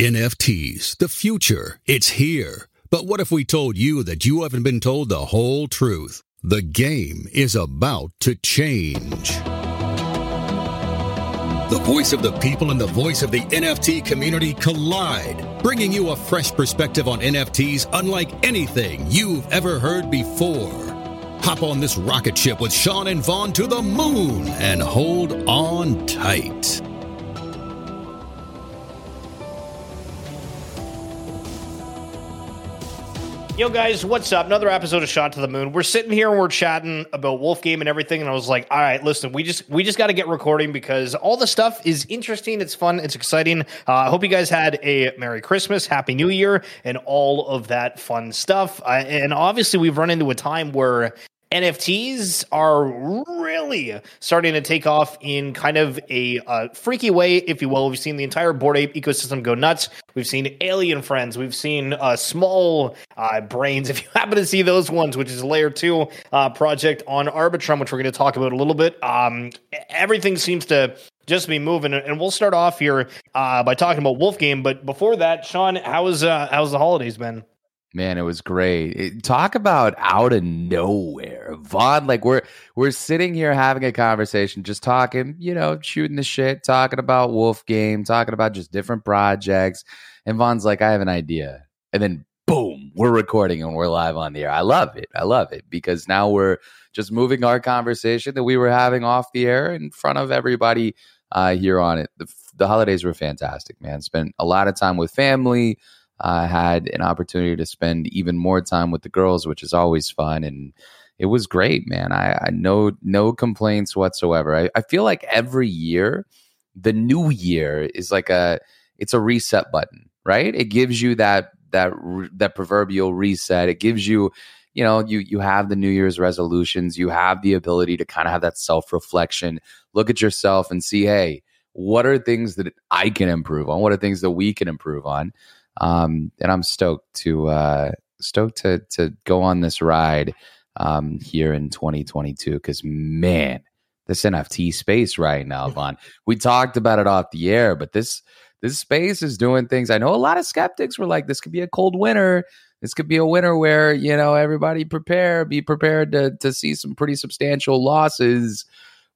NFTs, the future, it's here. But what if we told you that you haven't been told the whole truth? The game is about to change. The voice of the people and the voice of the NFT community collide, bringing you a fresh perspective on NFTs unlike anything you've ever heard before. Hop on this rocket ship with Sean and Vaughn to the moon and hold on tight. Yo, guys, what's up? Another episode of Shot to the Moon. We're sitting here and we're chatting about Wolf Game and everything, and I was like, "All right, listen, we just we just got to get recording because all the stuff is interesting. It's fun. It's exciting. Uh, I hope you guys had a Merry Christmas, Happy New Year, and all of that fun stuff. Uh, and obviously, we've run into a time where NFTs are really starting to take off in kind of a uh, freaky way, if you will. We've seen the entire Bored Ape ecosystem go nuts. We've seen Alien Frens. We've seen uh, Smol uh, Brains. If you happen to see those ones, which is layer two uh, project on Arbitrum, which we're going to talk about a little bit, um, everything seems to just be moving. And we'll start off here uh, by talking about Wolf Game. But before that, Sean, how was uh, how's the holidays been? Man, it was great. It, talk about out of nowhere, Vaughn. Like we're we're sitting here having a conversation, just talking, you know, shooting the shit, talking about Wolf Game, talking about just different projects. And Vaughn's like, I have an idea, and then boom, we're recording and we're live on the air. I love it. I love it because now we're just moving our conversation that we were having off the air in front of everybody uh, here on it. The, the holidays were fantastic, man. Spent a lot of time with family I had an opportunity to spend even more time with the girls, which is always fun. And it was great, man. I, I no no complaints whatsoever. I, I feel like every year, the new year is like a it's a reset button, right? It gives you that that that proverbial reset. It gives you you know you you have the new year's resolutions you have the ability to kind of have that self reflection look at yourself and see hey what are things that i can improve on what are things that we can improve on um, and I'm stoked to uh, stoked to to go on this ride um, here in 2022 because man, this NFT space right now, Vaughn. We talked about it off the air, but this this space is doing things. I know a lot of skeptics were like, "This could be a cold winter. This could be a winter where you know everybody prepare, be prepared to to see some pretty substantial losses."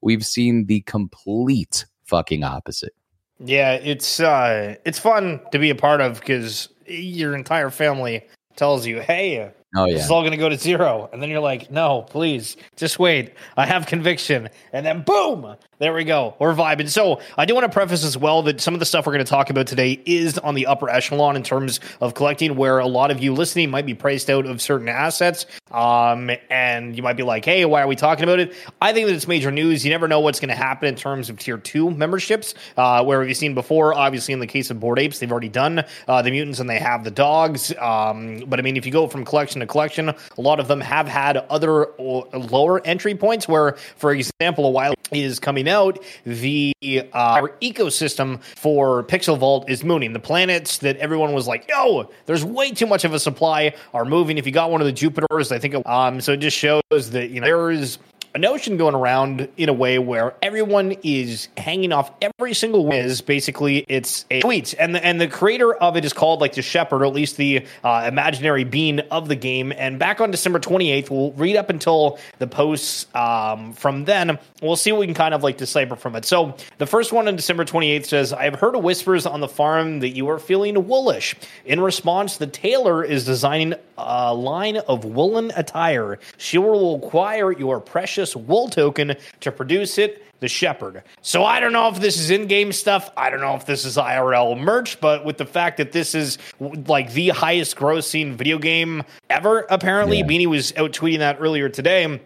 We've seen the complete fucking opposite. Yeah, it's uh it's fun to be a part of because your entire family tells you, "Hey, Oh yeah, this is all going to go to zero, and then you're like, "No, please, just wait. I have conviction." And then boom, there we go. We're vibing. So I do want to preface as well that some of the stuff we're going to talk about today is on the upper echelon in terms of collecting, where a lot of you listening might be priced out of certain assets. Um, and you might be like, hey, why are we talking about it? I think that it's major news. You never know what's going to happen in terms of tier two memberships, uh, where we've seen before. Obviously, in the case of Bored Apes, they've already done uh, the mutants and they have the dogs. Um, but I mean, if you go from collection to collection, a lot of them have had other lower entry points where, for example, a while is coming out, the uh, our ecosystem for Pixel Vault is mooning. The planets that everyone was like, yo, there's way too much of a supply are moving. If you got one of the Jupiters, I think, um, so it just shows that, you know, there is a notion going around in a way where everyone is hanging off every single whiz. Basically, it's a tweet, and the, and the creator of it is called like the Shepherd, or at least the uh, imaginary being of the game. And back on December 28th, we'll read up until the posts um, from then. We'll see what we can kind of like decipher from it. So the first one on December 28th says, "I have heard whispers on the farm that you are feeling woolish." In response, the tailor is designing a line of woolen attire. She will acquire your precious wool token to produce it, the Shepherd. So I don't know if this is in game stuff. I don't know if this is IRL merch, but with the fact that this is like the highest grossing video game ever, apparently, yeah. Beanie was out tweeting that earlier today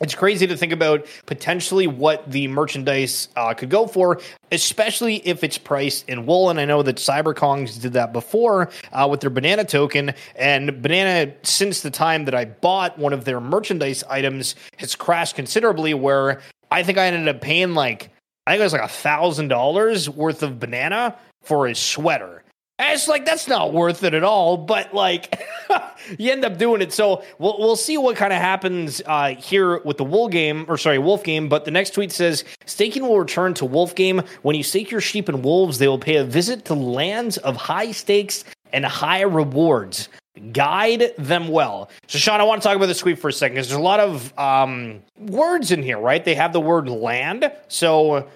it's crazy to think about potentially what the merchandise uh, could go for, especially if it's priced in wool. And I know that CyberKongs did that before uh, with their banana token. And banana, since the time that I bought one of their merchandise items, has crashed considerably. Where I think I ended up paying like I think it was like a thousand dollars worth of banana for a sweater. And it's like that's not worth it at all, but like you end up doing it. So we'll we'll see what kind of happens uh, here with the Wolf game, or sorry, Wolf game. But the next tweet says staking will return to Wolf game. When you stake your sheep and wolves, they will pay a visit to lands of high stakes and high rewards. Guide them well. So, Sean, I want to talk about this tweet for a second because there's a lot of um, words in here, right? They have the word land. So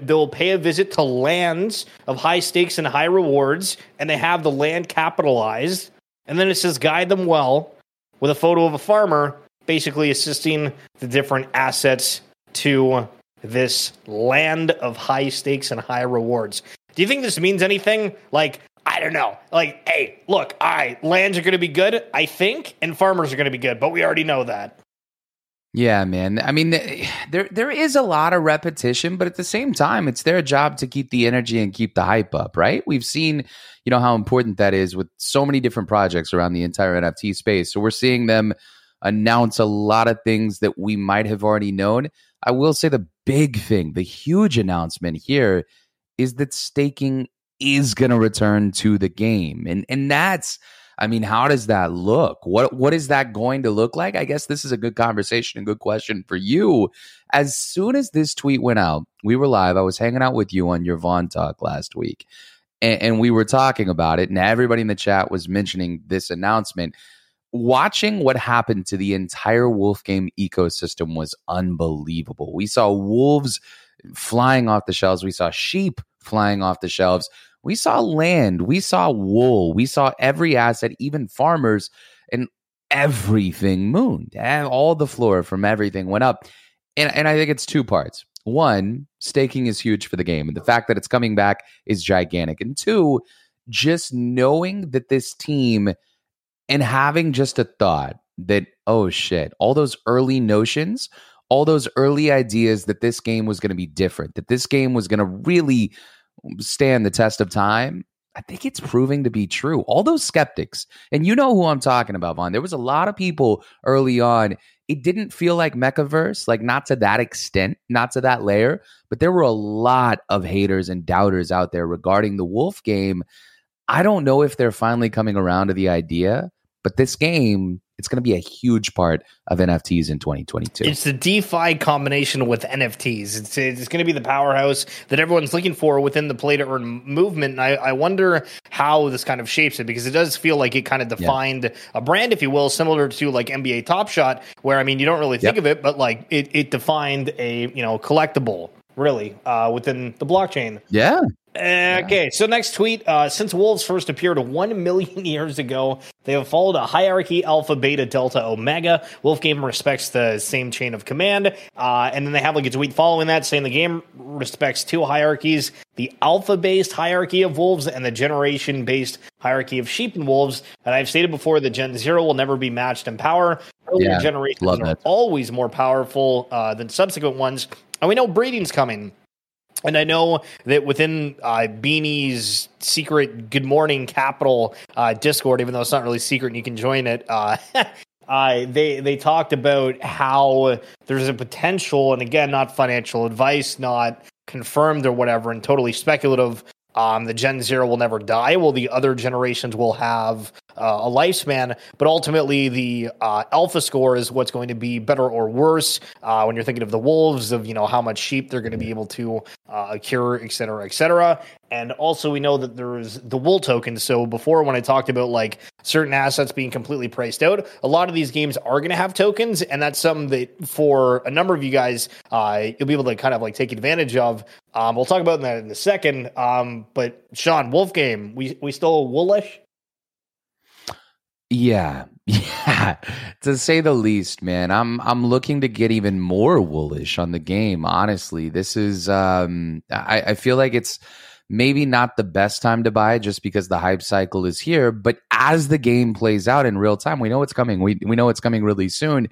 They'll pay a visit to lands of high stakes and high rewards, and they have the land capitalized. And then it says guide them well with a photo of a farmer basically assisting the different assets to this land of high stakes and high rewards. Do you think this means anything? Like, I don't know. Like, hey, look, right, lands are going to be good, I think, and farmers are going to be good, but we already know that. Yeah, man. I mean, there there is a lot of repetition, but at the same time, it's their job to keep the energy and keep the hype up, right? We've seen, you know, how important that is with so many different projects around the entire NFT space. So we're seeing them announce a lot of things that we might have already known. I will say the big thing, the huge announcement here is that staking is going to return to the game. And and that's I mean, how does that look? What what is that going to look like? I guess this is a good conversation, a good question for you. As soon as this tweet went out, we were live. I was hanging out with you on your Vaughn talk last week, and, and we were talking about it, and everybody in the chat was mentioning this announcement. Watching what happened to the entire Wolf game ecosystem was unbelievable. We saw wolves flying off the shelves. We saw sheep flying off the shelves. We saw land, we saw wool, we saw every asset, even farmers, and everything mooned. And all the floor from everything went up. And, and I think it's two parts. One, staking is huge for the game. And the fact that it's coming back is gigantic. And two, just knowing that this team and having just a thought that, oh shit, all those early notions, all those early ideas that this game was going to be different, that this game was going to really stand the test of time, I think it's proving to be true. All those skeptics, and you know who I'm talking about, Vaughn. There was a lot of people early on. It didn't feel like Mechaverse, like not to that extent, not to that layer, but there were a lot of haters and doubters out there regarding the Wolf game. I don't know if they're finally coming around to the idea, but this game it's going to be a huge part of NFTs in 2022. It's the DeFi combination with NFTs. It's, it's going to be the powerhouse that everyone's looking for within the play to earn movement. And I, I wonder how this kind of shapes it because it does feel like it kind of defined yeah. a brand, if you will, similar to like NBA Top Shot, where I mean, you don't really think yep. of it, but like it, it defined a, you know, collectible really uh, within the blockchain. Yeah. Okay, so next tweet. Uh, since wolves first appeared 1 million years ago, they have followed a hierarchy alpha, beta, delta, omega. Wolf game respects the same chain of command. Uh, and then they have like a tweet following that saying the game respects two hierarchies the alpha based hierarchy of wolves and the generation based hierarchy of sheep and wolves. And I've stated before that Gen Zero will never be matched in power. Earlier yeah, generations are always more powerful uh, than subsequent ones. And we know breeding's coming. And I know that within uh, Beanie's secret Good Morning Capital uh, Discord, even though it's not really secret and you can join it, uh, uh, they they talked about how there's a potential, and again, not financial advice, not confirmed or whatever, and totally speculative. Um, the Gen Zero will never die. Well, the other generations will have uh, a lifespan, but ultimately the uh, alpha score is what's going to be better or worse uh, when you're thinking of the wolves of you know how much sheep they're going to be able to uh, cure, et cetera, et cetera. And also we know that there's the wool token. So before when I talked about like certain assets being completely priced out, a lot of these games are going to have tokens, and that's something that for a number of you guys uh, you'll be able to kind of like take advantage of. Um, we'll talk about that in a second. Um, but Sean, Wolf game, we we still woolish. Yeah. Yeah. to say the least, man. I'm I'm looking to get even more woolish on the game, honestly. This is um I, I feel like it's maybe not the best time to buy just because the hype cycle is here, but as the game plays out in real time, we know it's coming. We we know it's coming really soon.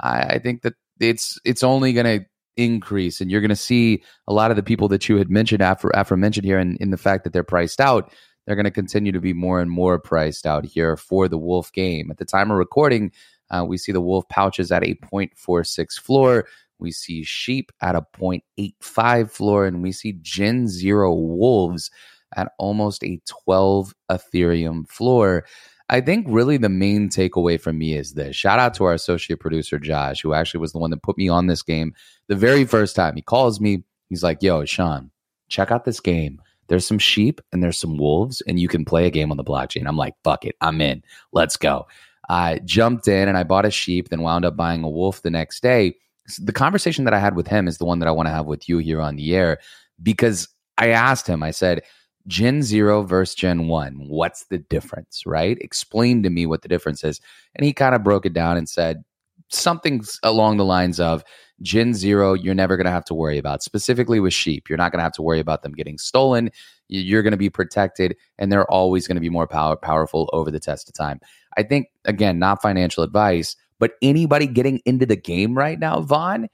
I, I think that it's it's only gonna increase and you're gonna see a lot of the people that you had mentioned after after mentioned here in, in the fact that they're priced out they're going to continue to be more and more priced out here for the Wolf game. At the time of recording, uh, we see the Wolf pouches at a 0.46 floor. We see sheep at a 0.85 floor, and we see Gen Zero wolves at almost a 12 Ethereum floor. I think really the main takeaway from me is this. Shout out to our associate producer, Josh, who actually was the one that put me on this game the very first time. He calls me, he's like, Yo, Sean, check out this game. There's some sheep and there's some wolves, and you can play a game on the blockchain. I'm like, fuck it, I'm in. Let's go. I jumped in and I bought a sheep, then wound up buying a wolf the next day. The conversation that I had with him is the one that I want to have with you here on the air because I asked him, I said, Gen 0 versus Gen 1, what's the difference, right? Explain to me what the difference is. And he kind of broke it down and said something along the lines of Gen 0, you're never going to have to worry about, specifically with sheep. You're not going to have to worry about them getting stolen. You're going to be protected, and they're always going to be more power, powerful over the test of time. I think, again, not financial advice, but anybody getting into the game right now, Vaughn,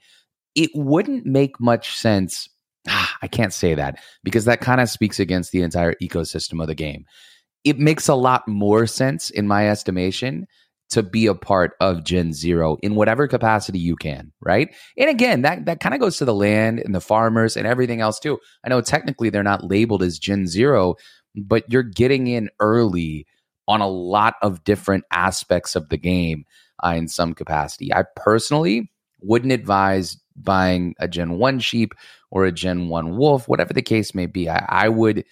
it wouldn't make much sense I can't say that because that kind of speaks against the entire ecosystem of the game. It makes a lot more sense, in my estimation, to be a part of Gen Zero in whatever capacity you can, right? And again, that that kind of goes to the land and the farmers and everything else too. I know technically they're not labeled as Gen Zero, but you're getting in early on a lot of different aspects of the game uh, in some capacity. I personally wouldn't advise buying a Gen 1 sheep or a Gen 1 wolf, whatever the case may be. I, I would,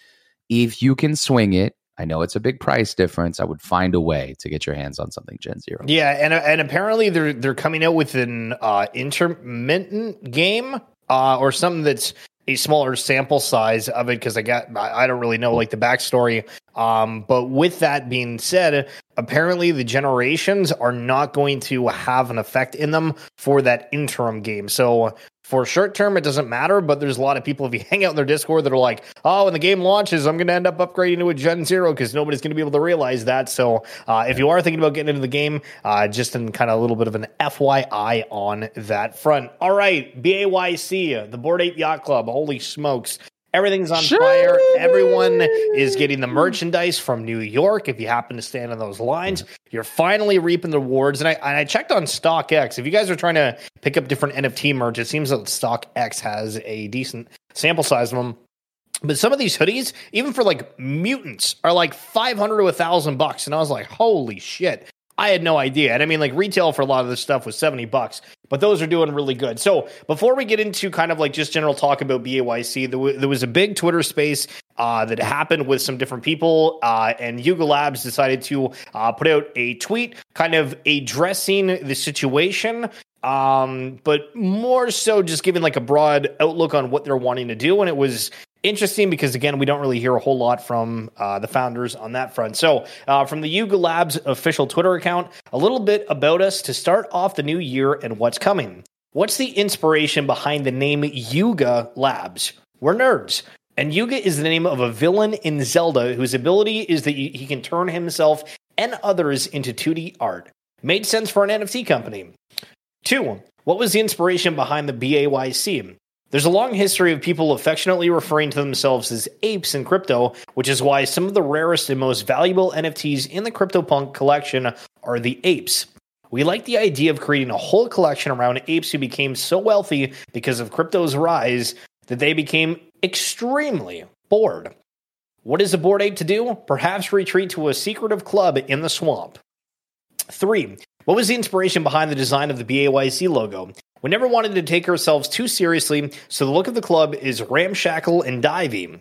if you can swing it, I know it's a big price difference. I would find a way to get your hands on something Gen Zero. Yeah, and and apparently they're they're coming out with an uh, intermittent game uh, or something that's a smaller sample size of it because I got I don't really know like the backstory. Um, but with that being said, apparently the generations are not going to have an effect in them for that interim game. So for short term, it doesn't matter, but there's a lot of people, if you hang out in their Discord, that are like, oh, when the game launches, I'm going to end up upgrading to a Gen Zero because nobody's going to be able to realize that. So uh, if you are thinking about getting into the game, uh, just in kind of a little bit of an FYI on that front. All right, BAYC, the Bored Ape Yacht Club. Holy smokes. Everything's on fire. Everyone is getting the merchandise from New York. If you happen to stand on those lines, you're finally reaping the rewards. And I, and I checked on StockX. If you guys are trying to pick up different NFT merch, it seems that StockX has a decent sample size of them. But some of these hoodies, even for like mutants, are like 500 to a thousand bucks. And I was like, holy shit. I had no idea. And I mean, like retail for a lot of this stuff was 70 bucks, but those are doing really good. So before we get into kind of like just general talk about BAYC, there, w- there was a big Twitter space uh, that happened with some different people, uh, and Yuga Labs decided to uh, put out a tweet kind of addressing the situation um, but more so just giving like a broad outlook on what they're wanting to do. And it was interesting because again we don't really hear a whole lot from uh, the founders on that front. So uh, from the yuga labs official twitter account a little bit about us to start off the new year and what's coming. What's the inspiration behind the name yuga labs? We're nerds and yuga is the name of a villain in zelda whose ability is that he can turn himself and others into 2d art. Made sense for an nft company. Two what was the inspiration behind the bayc there's a long history of people affectionately referring to themselves as apes in crypto, which is why some of the rarest and most valuable NFTs in the CryptoPunk collection are the apes. We like the idea of creating a whole collection around apes who became so wealthy because of crypto's rise that they became extremely bored. What is a bored ape to do? Perhaps retreat to a secretive club in the swamp. 3. What was the inspiration behind the design of the BAYC logo? We never wanted to take ourselves too seriously, so the look of the club is ramshackle and divey.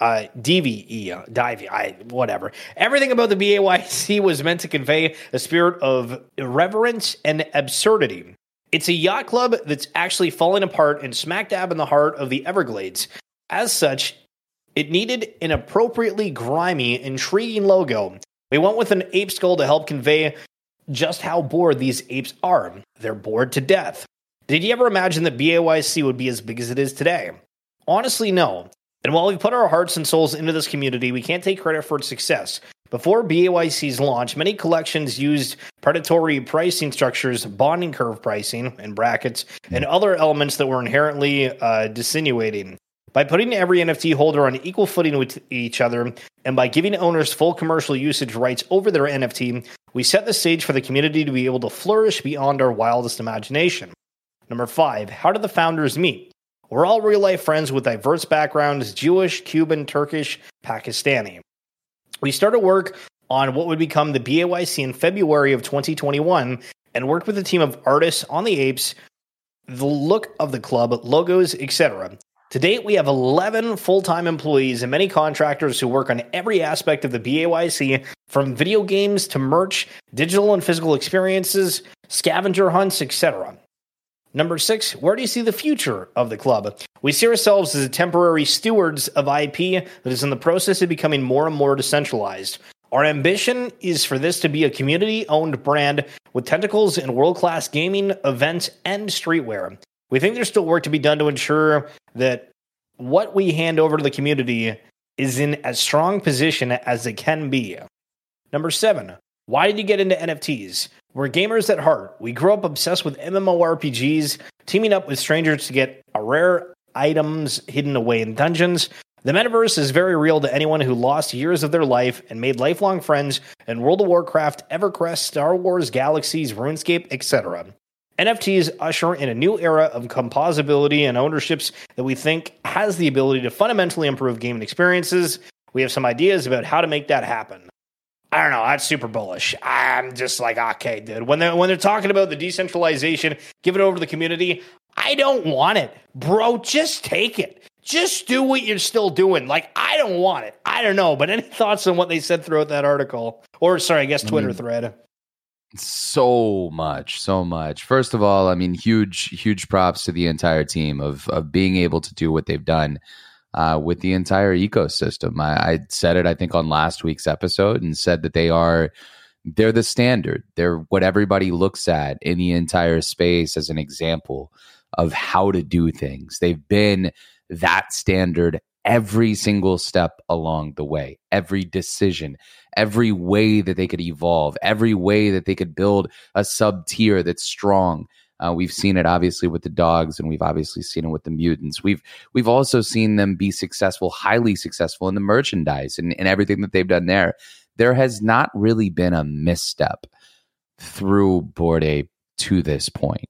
Uh, DVE, uh, divey, I, whatever. Everything about the BAYC was meant to convey a spirit of irreverence and absurdity. It's a yacht club that's actually falling apart and smack dab in the heart of the Everglades. As such, it needed an appropriately grimy, intriguing logo. We went with an ape skull to help convey just how bored these apes are. They're bored to death. Did you ever imagine that BAYC would be as big as it is today? Honestly, no. And while we put our hearts and souls into this community, we can't take credit for its success. Before BAYC's launch, many collections used predatory pricing structures, bonding curve pricing in brackets, and other elements that were inherently uh. By putting every NFT holder on equal footing with each other, and by giving owners full commercial usage rights over their NFT, we set the stage for the community to be able to flourish beyond our wildest imagination. Number five, how did the founders meet? We're all real life friends with diverse backgrounds Jewish, Cuban, Turkish, Pakistani. We started work on what would become the BAYC in February of 2021 and worked with a team of artists on the apes, the look of the club, logos, etc. To date, we have 11 full time employees and many contractors who work on every aspect of the BAYC, from video games to merch, digital and physical experiences, scavenger hunts, etc. Number six, where do you see the future of the club? We see ourselves as a temporary stewards of IP that is in the process of becoming more and more decentralized. Our ambition is for this to be a community owned brand with tentacles in world class gaming, events, and streetwear. We think there's still work to be done to ensure that what we hand over to the community is in as strong position as it can be. Number seven, why did you get into NFTs? We're gamers at heart. We grew up obsessed with MMORPGs, teaming up with strangers to get rare items hidden away in dungeons. The metaverse is very real to anyone who lost years of their life and made lifelong friends in World of Warcraft, EverQuest, Star Wars, Galaxies, RuneScape, etc. NFTs usher in a new era of composability and ownerships that we think has the ability to fundamentally improve gaming experiences. We have some ideas about how to make that happen. I don't know. That's super bullish. I'm just like, okay, dude. When they when they're talking about the decentralization, give it over to the community. I don't want it, bro. Just take it. Just do what you're still doing. Like I don't want it. I don't know. But any thoughts on what they said throughout that article, or sorry, I guess mm. Twitter I mean, thread? so much so much first of all i mean huge huge props to the entire team of of being able to do what they've done uh, with the entire ecosystem. I, I said it i think on last week's episode and said that they are they're the standard. They're what everybody looks at in the entire space as an example of how to do things. They've been that standard every single step along the way, every decision, every way that they could evolve, every way that they could build a sub tier that's strong. Uh, we've seen it obviously with the dogs, and we've obviously seen it with the mutants. We've we've also seen them be successful, highly successful in the merchandise and, and everything that they've done there. There has not really been a misstep through Bored Ape to this point.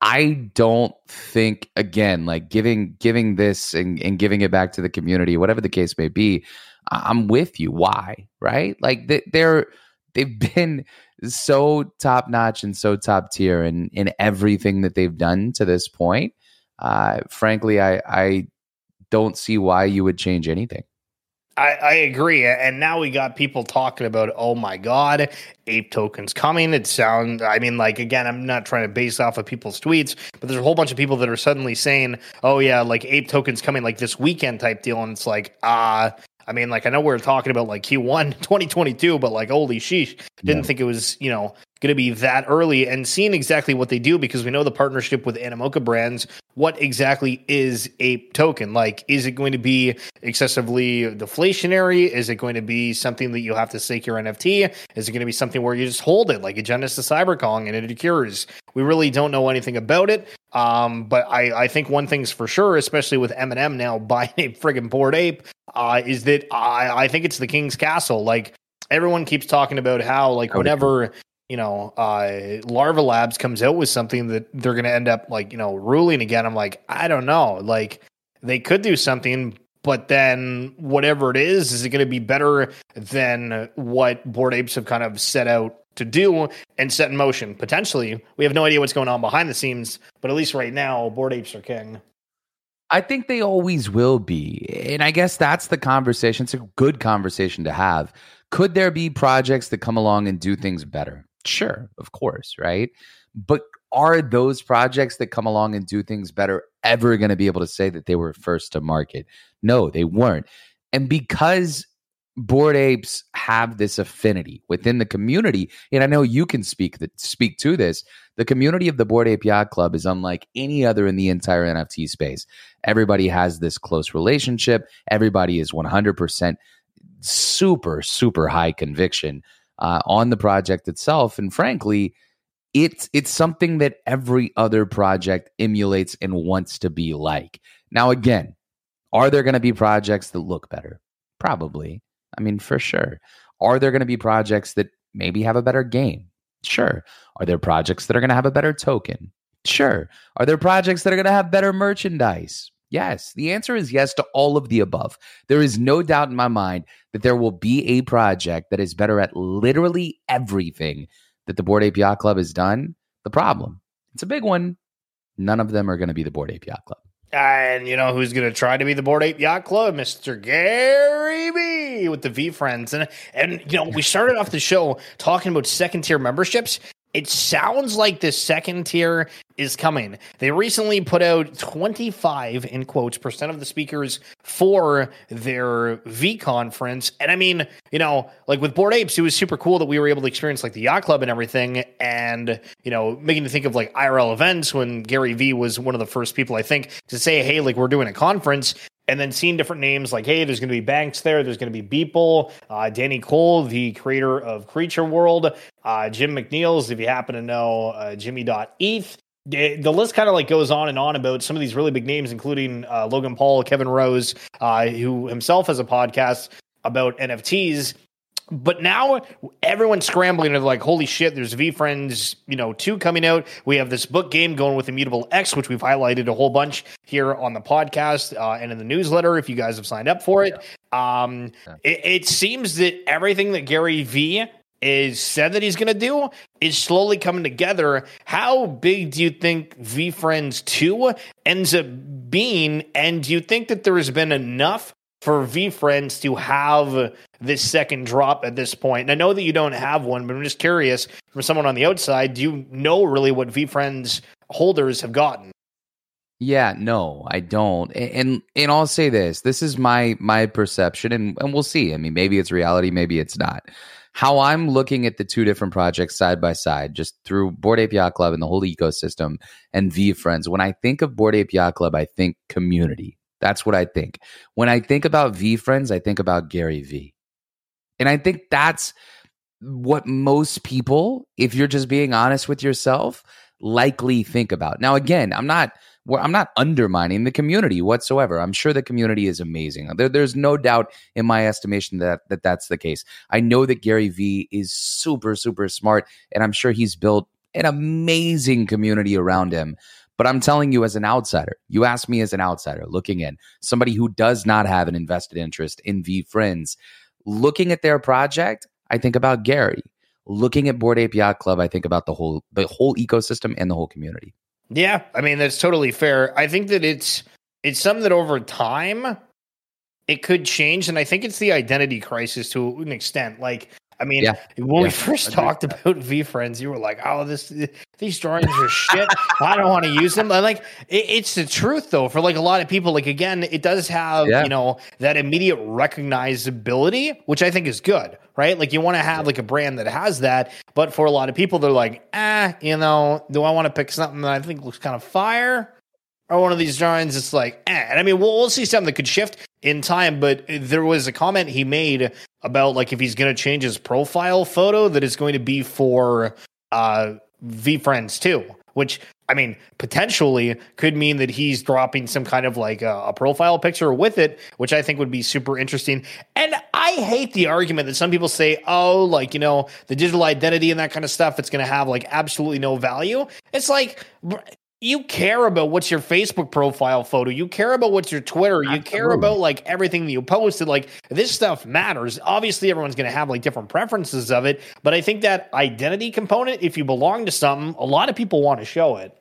I don't think again, like giving giving this and, and giving it back to the community, whatever the case may be. I'm with you. Why? Right? Like they, they're they've been so top notch and so top tier in in everything that they've done to this point. Uh, frankly, I I don't see why you would change anything. I, I, agree. And now we got people talking about, oh my God, ape tokens coming. It sounds, I mean, like, again, I'm not trying to base off of people's tweets, but there's a whole bunch of people that are suddenly saying, oh yeah, like ape tokens coming like this weekend type deal. And it's like, ah, I mean, like, I know we are talking about like Q1 2022, but like, holy sheesh, didn't yeah. think it was, you know, going to be that early and seeing exactly what they do because we know the partnership with Animoca brands. What exactly is a token? Like, is it going to be excessively deflationary? Is it going to be something that you have to stake your NFT? Is it going to be something where you just hold it like a Genesis Cyberkong and it occurs? We really don't know anything about it. Um, but I, I think one thing's for sure, especially with Eminem now buying a friggin' bored ape, uh, is that I, I think it's the King's Castle. Like everyone keeps talking about how like whenever you know, uh, Larva Labs comes out with something that they're going to end up like, you know, ruling again. I'm like, I don't know. Like, they could do something, but then whatever it is, is it going to be better than what Bored Apes have kind of set out to do and set in motion? Potentially. We have no idea what's going on behind the scenes, but at least right now, Bored Apes are king. I think they always will be. And I guess that's the conversation. It's a good conversation to have. Could there be projects that come along and do things better? Sure, of course, right? But are those projects that come along and do things better ever going to be able to say that they were first to market? No, they weren't. And because bored apes have this affinity within the community and i know you can speak that speak to this the community of the bored ape yacht club is unlike any other in the entire nft space everybody has this close relationship everybody is 100% super super high conviction uh, on the project itself. And frankly, it's it's something that every other project emulates and wants to be like. Now, again, are there going to be projects that look better? Probably. I mean, for sure. Are there going to be projects that maybe have a better game? Sure. Are there projects that are going to have a better token? Sure. Are there projects that are going to have better merchandise? Yes. The answer is yes to all of the above. There is no doubt in my mind that there will be a project that is better at literally everything that the Board API Club has done. The problem, it's a big one. None of them are going to be the Board API Club. And you know who's going to try to be the bored Ape Yacht Club? Mr. Gary Vee with the VeeFriends. And, and, you know, we started off the show talking about second tier memberships. It sounds like the second tier is coming. They recently put out 25 in quotes percent of the speakers for their V conference. And I mean, you know, like with Board Apes, it was super cool that we were able to experience like the yacht club and everything. And, you know, making me think of like IRL events when Gary Vee was one of the first people, I think, to say, hey, like we're doing a conference and then seeing different names like, hey, there's going to be Banks there, there's going to be Beeple, uh, Danny Cole, the creator of Creature World, uh, Jim McNelis, if you happen to know uh, Jimmy.eth. The list kind of like goes on and on about some of these really big names, including uh, Logan Paul, Kevin Rose, uh, who himself has a podcast about NFTs. But now everyone's scrambling They're like, holy shit, there's VeeFriends, you know, two coming out. We have this book game going with Immutable X, which we've highlighted a whole bunch here on the podcast uh, and in the newsletter if you guys have signed up for it. Um, it, it seems that everything that Gary Vee is said that he's going to do is slowly coming together. How big do you think VeeFriends 2 ends up being? And do you think that there has been enough for VeeFriends to have this second drop at this point? And I know that you don't have one, but I'm just curious from someone on the outside, do you know really what VeeFriends holders have gotten? Yeah, no, I don't. And and I'll say this. This is my my perception and and we'll see. I mean, maybe it's reality, maybe it's not. How I'm looking at the two different projects side by side, just through Bored Yacht Club and the whole ecosystem and VeeFriends. When I think of Bored Yacht Club, I think community. That's what I think. When I think about VeeFriends, I think about Gary Vee. And I think that's what most people, if you're just being honest with yourself, likely think about. Now, again, I'm not I'm not undermining the community whatsoever. I'm sure the community is amazing. There, there's no doubt in my estimation that, that that's the case. I know that Gary Vee is super, super smart, and I'm sure he's built an amazing community around him. But I'm telling you, as an outsider, you ask me as an outsider looking in, somebody who does not have an invested interest in VeeFriends, looking at their project, I think about Gary. Looking at Bored Yacht Club, I think about the whole the whole ecosystem and the whole community. Yeah, I mean that's totally fair. I think that it's it's something that over time it could change, and I think it's the identity crisis to an extent. Like I mean, yeah. when yeah. we first talked about VeeFriends, you were like, "Oh, this these drawings are shit. I don't want to use them." like, it, it's the truth though. For like a lot of people, like again, it does have yeah. you know that immediate recognizability, which I think is good, right? Like you want to have like a brand that has that, but for a lot of people, they're like, "Ah, you know, do I want to pick something that I think looks kind of fire?" Or one of these drawings, it's like, eh. And I mean, we'll, we'll see something that could shift in time, but there was a comment he made about like if he's going to change his profile photo that it's going to be for uh VeeFriends too which I mean, potentially could mean that he's dropping some kind of like a, a, profile picture with it, which I think would be super interesting. And I hate the argument that some people say, oh, like, you know, the digital identity and that kind of stuff, it's going to have like absolutely no value. It's like, you care about what's your Facebook profile photo. You care about what's your Twitter. You care about like everything that you posted. Like this stuff matters. Obviously, everyone's going to have like different preferences of it. But I think that identity component, if you belong to something, a lot of people want to show it.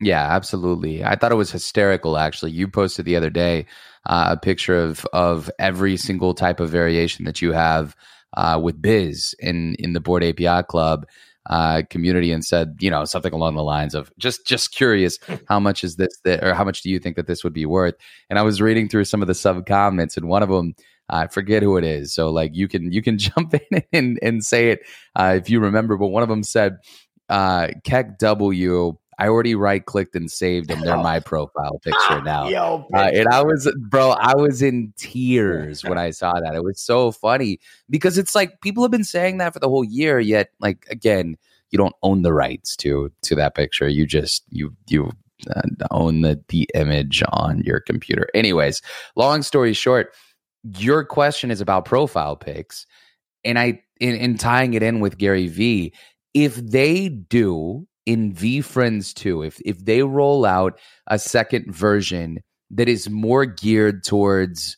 Yeah, absolutely. I thought it was hysterical. Actually, you posted the other day uh, a picture of of every single type of variation that you have uh, with Biz in in the Board API Club uh, community and said, you know, something along the lines of just just curious, how much is this that, or how much do you think that this would be worth? And I was reading through some of the sub comments, and one of them, I forget who it is. So like you can you can jump in and and say it uh, if you remember. But one of them said, uh, Keck W I already right clicked and saved and they're my profile picture now. Yo, uh, and I was, bro, I was in tears when I saw that. It was so funny because it's like people have been saying that for the whole year, yet, like, again, you don't own the rights to to that picture. You just you you uh, own the the image on your computer. Anyways, long story short, your question is about profile pics, and I in, in tying it in with Gary Vee. if they do in VeeFriends 2, if if they roll out a second version that is more geared towards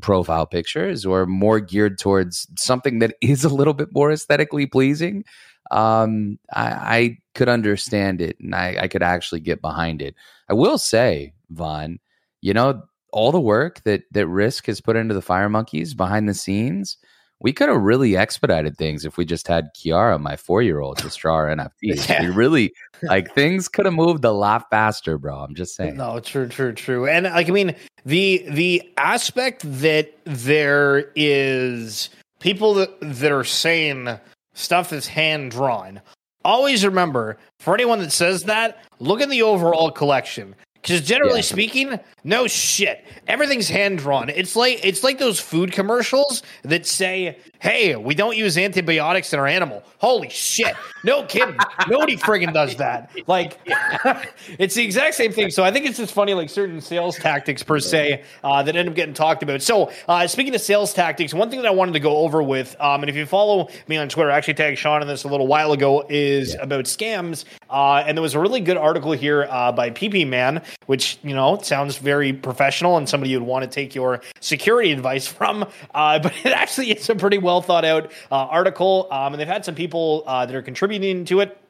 profile pictures or more geared towards something that is a little bit more aesthetically pleasing, um, I, I, could understand it and I, I could actually get behind it. I will say, Vaughn, you know, all the work that that Risk has put into the Fire Monkeys behind the scenes, we could have really expedited things if we just had Kiara, my four year old, just draw our NFTs. Yeah. We really like things could have moved a lot faster, bro. I'm just saying. No, true, true, true. And like I mean, the the aspect that there is people that, that are saying stuff that's hand drawn. Always remember, for anyone that says that, look at the overall collection. Because generally yeah. speaking, no shit. Everything's hand drawn. It's like it's like those food commercials that say, "Hey, we don't use antibiotics in our animal." Holy shit! No kidding. Nobody friggin' does that. Like, it's the exact same thing. So I think it's just funny, like certain sales tactics per se uh, that end up getting talked about. So uh, speaking of sales tactics, one thing that I wanted to go over with, um, and if you follow me on Twitter, I actually tagged Sean in this a little while ago, is yeah. about scams. Uh, and there was a really good article here uh, by PP Man, which you know sounds very professional and somebody you'd want to take your security advice from. Uh, but it actually is a pretty well thought out uh, article, um, and they've had some people uh, that are contributing to it.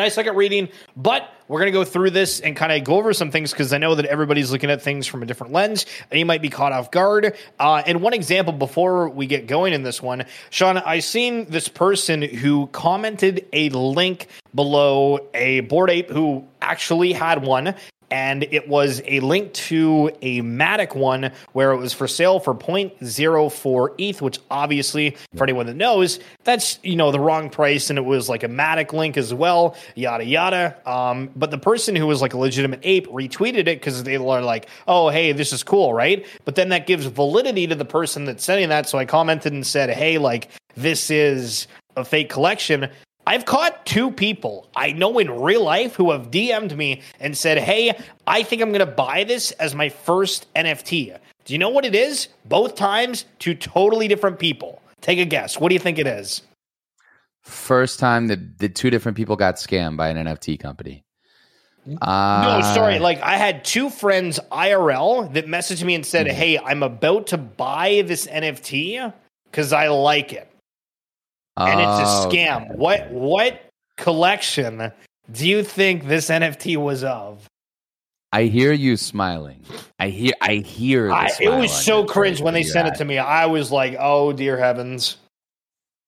I suck at reading, but we're going to go through this and kind of go over some things because I know that everybody's looking at things from a different lens and you might be caught off guard. Uh, and one example before we get going in this one, Sean, I seen this person who commented a link below a bored Ape who actually had one and it was a link to a Matic one where it was for sale for 0.04 ETH, which obviously, for anyone that knows, that's you know the wrong price, and it was like a Matic link as well, yada yada. Um, but the person who was like a legitimate ape retweeted it because they were like, "Oh, hey, this is cool, right?" But then that gives validity to the person that's sending that. So I commented and said, "Hey, like this is." a fake collection I've caught two people I know in real life who have DM'd me and said, Hey, I think I'm going to buy this as my first NFT. Do you know what it is? Both times, two totally different people. Take a guess. What do you think it is? First time that the two different people got scammed by an NFT company. Uh, no, sorry. Like I had two friends IRL that messaged me and said, mm-hmm. "Hey, I'm about to buy this NFT because I like it." And it's a oh, scam. Okay. What what collection do you think this NFT was of? I hear you smiling. I hear I hear I, it was so cringe when they sent eye. it to me. I was like, "Oh dear heavens."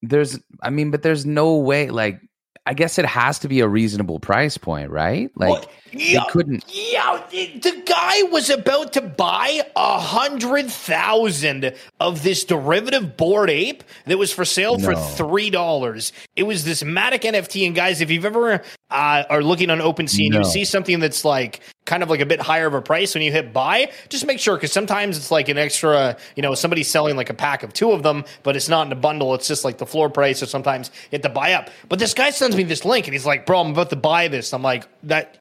There's I mean, but there's no way like I guess it has to be a reasonable price point, right? Like well, yeah, couldn't. Yeah, the guy was about to buy a hundred thousand of this derivative bored Ape that was for sale no. for three dollars. It was this Matic NFT, and guys, if you've ever uh, are looking on OpenSea and you see something that's like kind of like a bit higher of a price when you hit buy, just make sure because sometimes it's like an extra, you know, somebody's selling like a pack of two of them, but it's not in a bundle. It's just like the floor price, or sometimes you have to buy up. But this guy sends me this link and he's like, "Bro, I'm about to buy this." I'm like, "That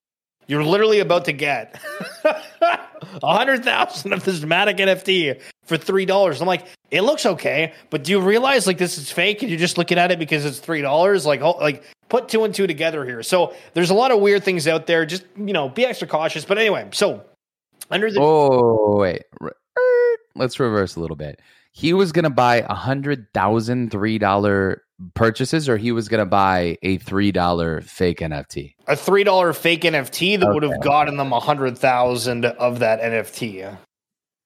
you're literally about to get a hundred thousand of this Matic NFT for three dollars. I'm like, it looks okay, but do you realize like this is fake and you're just looking at it because it's three dollars? Like, like put two and two together here. So there's a lot of weird things out there. Just you know, be extra cautious. But anyway, so under the oh wait, let's reverse a little bit. He was gonna buy a hundred thousand three dollar purchases or he was going to buy a $3 fake NFT? A $3 fake NFT that okay. would have gotten them a 100,000 of that NFT.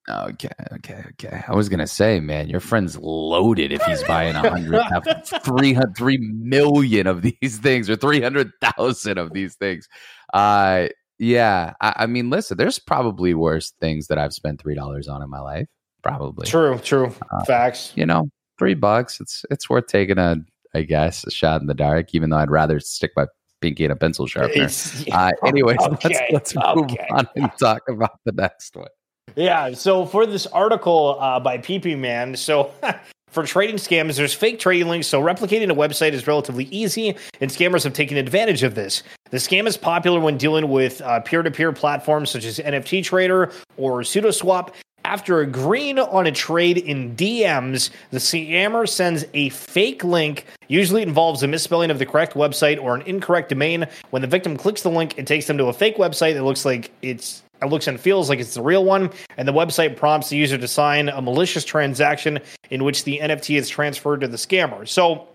Okay, okay, okay. I was gonna say, man, your friend's loaded if he's buying a hundred, three hundred, three million of these things, or three hundred thousand of these things. Uh, yeah. I, I mean, listen, there's probably worse things that I've spent three dollars on in my life. Probably true, true. Uh, Facts. You know, three bucks. It's it's worth taking a I guess a shot in the dark, even though I'd rather stick my pinky in a pencil sharpener. Uh, anyways, okay, let's, let's move okay. on and talk about the next one. Yeah. So for this article uh, by PP Man, so For trading scams, there's fake trading links, so replicating a website is relatively easy, and scammers have taken advantage of this. The scam is popular when dealing with peer to peer platforms such as NFT Trader or SudoSwap. After agreeing on a trade in DMs, the scammer sends a fake link. Usually involves a misspelling of the correct website or an incorrect domain. When the victim clicks the link, it takes them to a fake website that looks like it's it looks and feels like it's the real one, and the website prompts the user to sign a malicious transaction in which the NFT is transferred to the scammer. So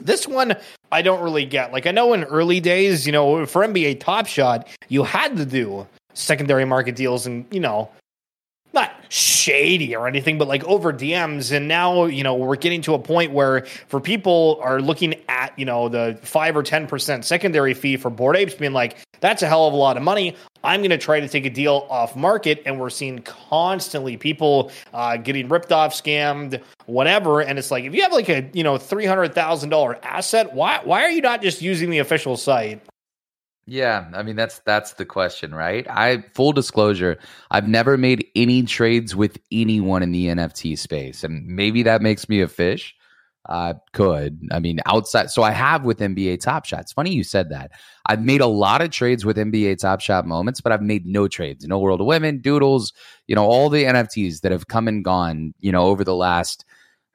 this one I don't really get. Like I know in early days, you know, for NBA Top Shot, you had to do secondary market deals and, you know, not shady or anything, but like over DMs. And now, you know, we're getting to a point where for people are looking at, you know, the five or 10% secondary fee for Bored Apes being like, that's a hell of a lot of money. I'm going to try to take a deal off market. And we're seeing constantly people uh, getting ripped off, scammed, whatever. And it's like, if you have like a, you know, $300,000 asset, why, why are you not just using the official site? Yeah, I mean that's that's the question, right? I full disclosure, I've never made any trades with anyone in the NFT space, and maybe that makes me a fish. Uh, could I mean outside? So I have with NBA Top Shot. It's funny you said that. I've made a lot of trades with NBA Top Shot moments, but I've made no trades. No World of Women, Doodles, you know, all the NFTs that have come and gone, you know, over the last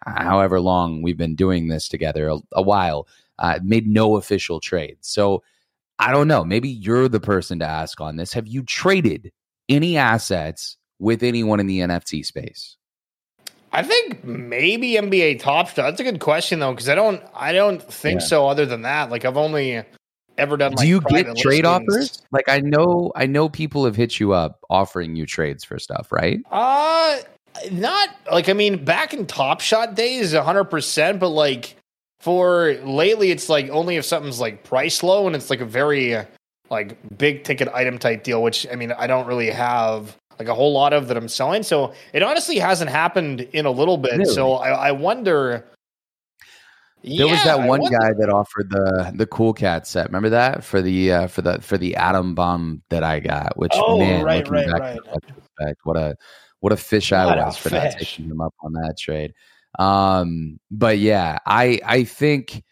however long we've been doing this together, a, a while. Uh, made no official trades. So I don't know. Maybe you're the person to ask on this. Have you traded any assets with anyone in the NFT space? I think maybe NBA Top Shot. That's a good question though, because I don't, I don't think yeah. so. Other than that, like I've only ever done. Like, Do you get trade offers? Like I know, I know people have hit you up offering you trades for stuff, right? Uh not like I mean, back in Top Shot days, hundred percent. But like for lately it's like only if something's like price low and it's like a very like big ticket item type deal which i mean i don't really have like a whole lot of that i'm selling so it honestly hasn't happened in a little bit really? so I, I, wonder there yeah, was that one guy that offered the the cool cat set remember that for the uh for the for the atom bomb that i got which oh, man right, looking right, back right. What a what a fish what i was for fish. not taking him up on that trade um, but yeah, I I think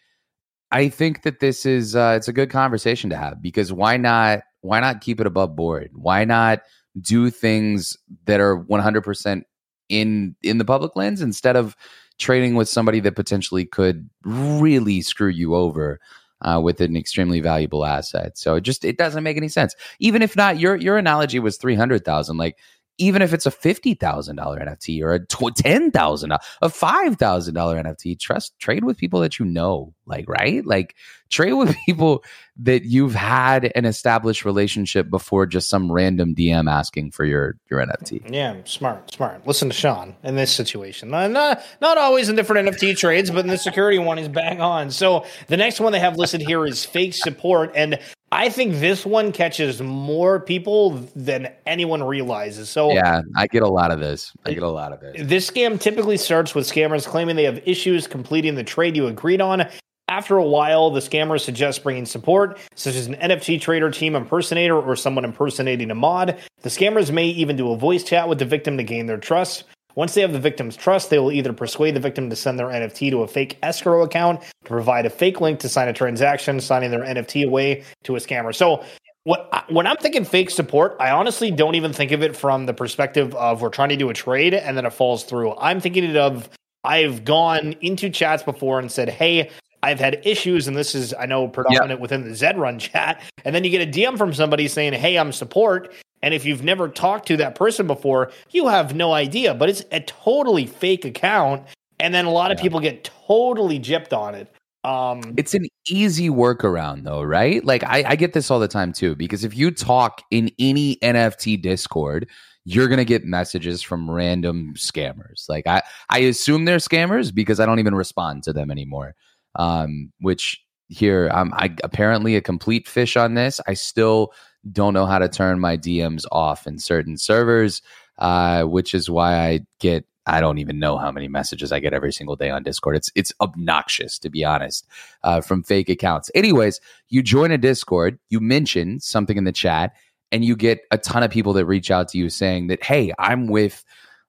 I think that this is uh, it's a good conversation to have because why not why not keep it above board? Why not do things that are 100% in in the public lens instead of trading with somebody that potentially could really screw you over uh, with an extremely valuable asset. So it just it doesn't make any sense. Even if not, your your analogy was three hundred thousand. Like even if it's a fifty thousand dollar NFT or a $10,000, a five thousand dollar NFT, trust trade with people that you know, like right, like trade with people that you've had an established relationship before just some random DM asking for your your NFT. Yeah, smart, smart. Listen to Sean in this situation. Not not, not always in different NFT trades, but in the security one, is bang on. So the next one they have listed here is fake support, and I think this one catches more people than anyone realizes. So yeah, I get a lot of this. I get a lot of it. This scam typically starts with scammers claiming they have issues completing the trade you agreed on. After a while, the scammer suggests bringing support, such as an NFT trader team impersonator or someone impersonating a mod. The scammers may even do a voice chat with the victim to gain their trust. Once they have the victim's trust, they will either persuade the victim to send their NFT to a fake escrow account, to provide a fake link to sign a transaction, signing their NFT away to a scammer. So what, when I'm thinking fake support, I honestly don't even think of it from the perspective of we're trying to do a trade and then it falls through. I'm thinking of I've gone into chats before and said, "Hey, I've had issues, and this is I know predominant yep. within the Zed Run chat." And then you get a DM from somebody saying, "Hey, I'm support," And if you've never talked to that person before, you have no idea, but it's a totally fake account. And then a lot of people get totally gypped on it. Um, it's an easy workaround, though, right? Like, I, I get this all the time, too, because if you talk in any NFT Discord, you're going to get messages from random scammers. Like, I, I assume they're scammers because I don't even respond to them anymore. Um, which here, I'm I, apparently a complete fish on this. I still don't know how to turn my DMs off in certain servers, uh, which is why I get I don't even know how many messages I get every single day on Discord. It's it's obnoxious to be honest uh, from fake accounts. Anyways, you join a Discord, you mention something in the chat, and you get a ton of people that reach out to you saying that, "Hey, I'm with."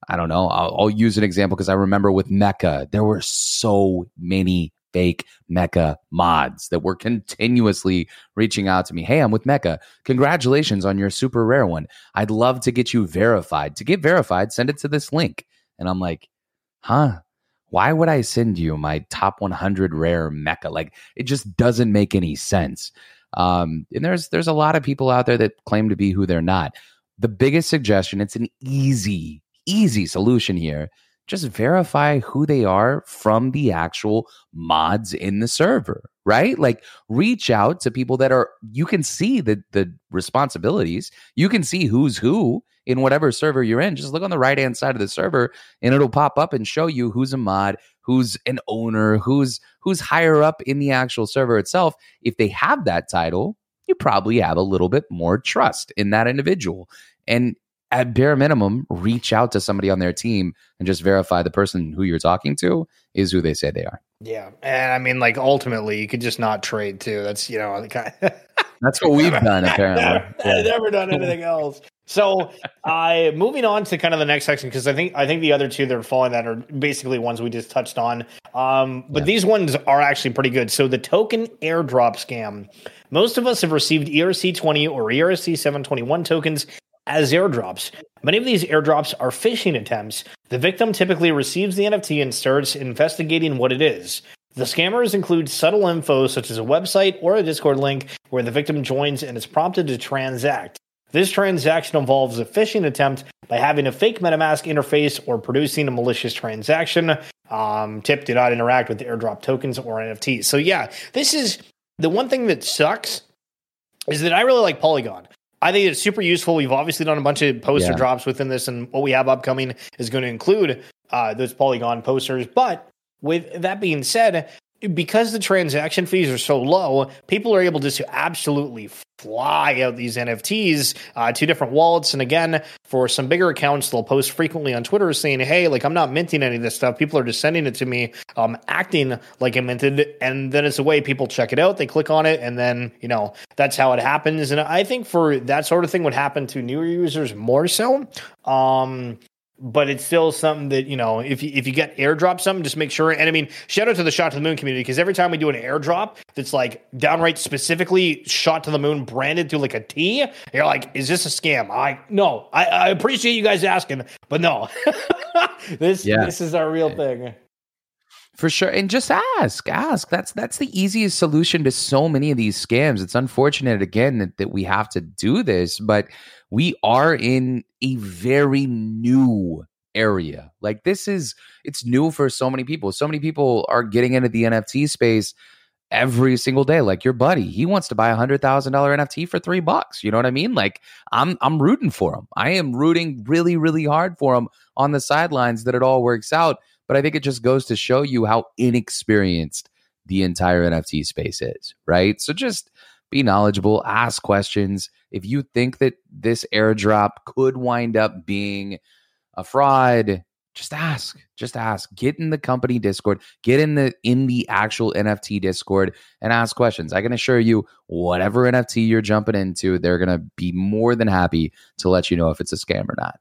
I don't know. I'll, I'll use an example because I remember with Meka, there were so many fake Meka mods that were continuously reaching out to me. Hey, I'm with Meka. Congratulations on your super rare one. I'd love to get you verified. To get verified, send it to this link. And I'm like, huh? Why would I send you my top 100 rare Meka? Like, it just doesn't make any sense. Um, and there's there's a lot of people out there that claim to be who they're not. The biggest suggestion, it's an easy, easy solution here just verify who they are from the actual mods in the server, right? Like reach out to people that are you can see the the responsibilities. You can see who's who in whatever server you're in. Just look on the right-hand side of the server and it'll pop up and show you who's a mod, who's an owner, who's who's higher up in the actual server itself. If they have that title, you probably have a little bit more trust in that individual. And at bare minimum, reach out to somebody on their team and just verify the person who you're talking to is who they say they are. Yeah, and I mean, like ultimately, you could just not trade too. That's you know, kind of that's what we've done apparently. yeah. never done anything else. So, uh, moving on to kind of the next section because I think I think the other two that are following that are basically ones we just touched on. Um, but yeah. these ones are actually pretty good. So the token airdrop scam. Most of us have received ERC twenty or ERC seven twenty one tokens as airdrops. Many of these airdrops are phishing attempts. The victim typically receives the NFT and starts investigating what it is. The scammers include subtle info such as a website or a Discord link where the victim joins and is prompted to transact. This transaction involves a phishing attempt by having a fake MetaMask interface or producing a malicious transaction. Um, tip: Do not interact with airdrop tokens or NFTs. So yeah, this is the one thing that sucks is that I really like Polygon. I think it's super useful. We've obviously done a bunch of poster yeah. drops within this, and what we have upcoming is going to include uh, those Polygon posters. But with that being said, because the transaction fees are so low, people are able just to absolutely fly out these NFTs uh, to different wallets. And again, for some bigger accounts, they'll post frequently on Twitter saying, "Hey, like I'm not minting any of this stuff. People are just sending it to me, um, acting like I minted." And then it's a way people check it out, they click on it, and then you know that's how it happens. And I think for that sort of thing would happen to newer users more so. Um, but it's still something that you know if you, if you get airdrop something just make sure and i mean shout out to the shot to the moon community because every time we do an airdrop that's like downright specifically shot to the moon branded to like a t you're like is this a scam? I no. I, I appreciate you guys asking but no. This yeah. this is our real thing for sure and just ask ask that's that's the easiest solution to so many of these scams it's unfortunate again that, that we have to do this but we are in a very new area. Like this is it's new for so many people. So many people are getting into the NFT space every single day. Like your buddy, he wants to buy a hundred thousand dollar NFT for three bucks. You know what I mean? Like I'm I'm rooting for him. I am rooting really, really hard for him on the sidelines that it all works out. But I think it just goes to show you how inexperienced the entire NFT space is, right? So just be knowledgeable, ask questions. If you think that this airdrop could wind up being a fraud, just ask. Just ask. Get in the company Discord, get in the in the actual NFT Discord and ask questions. I can assure you whatever NFT you're jumping into, they're going to be more than happy to let you know if it's a scam or not.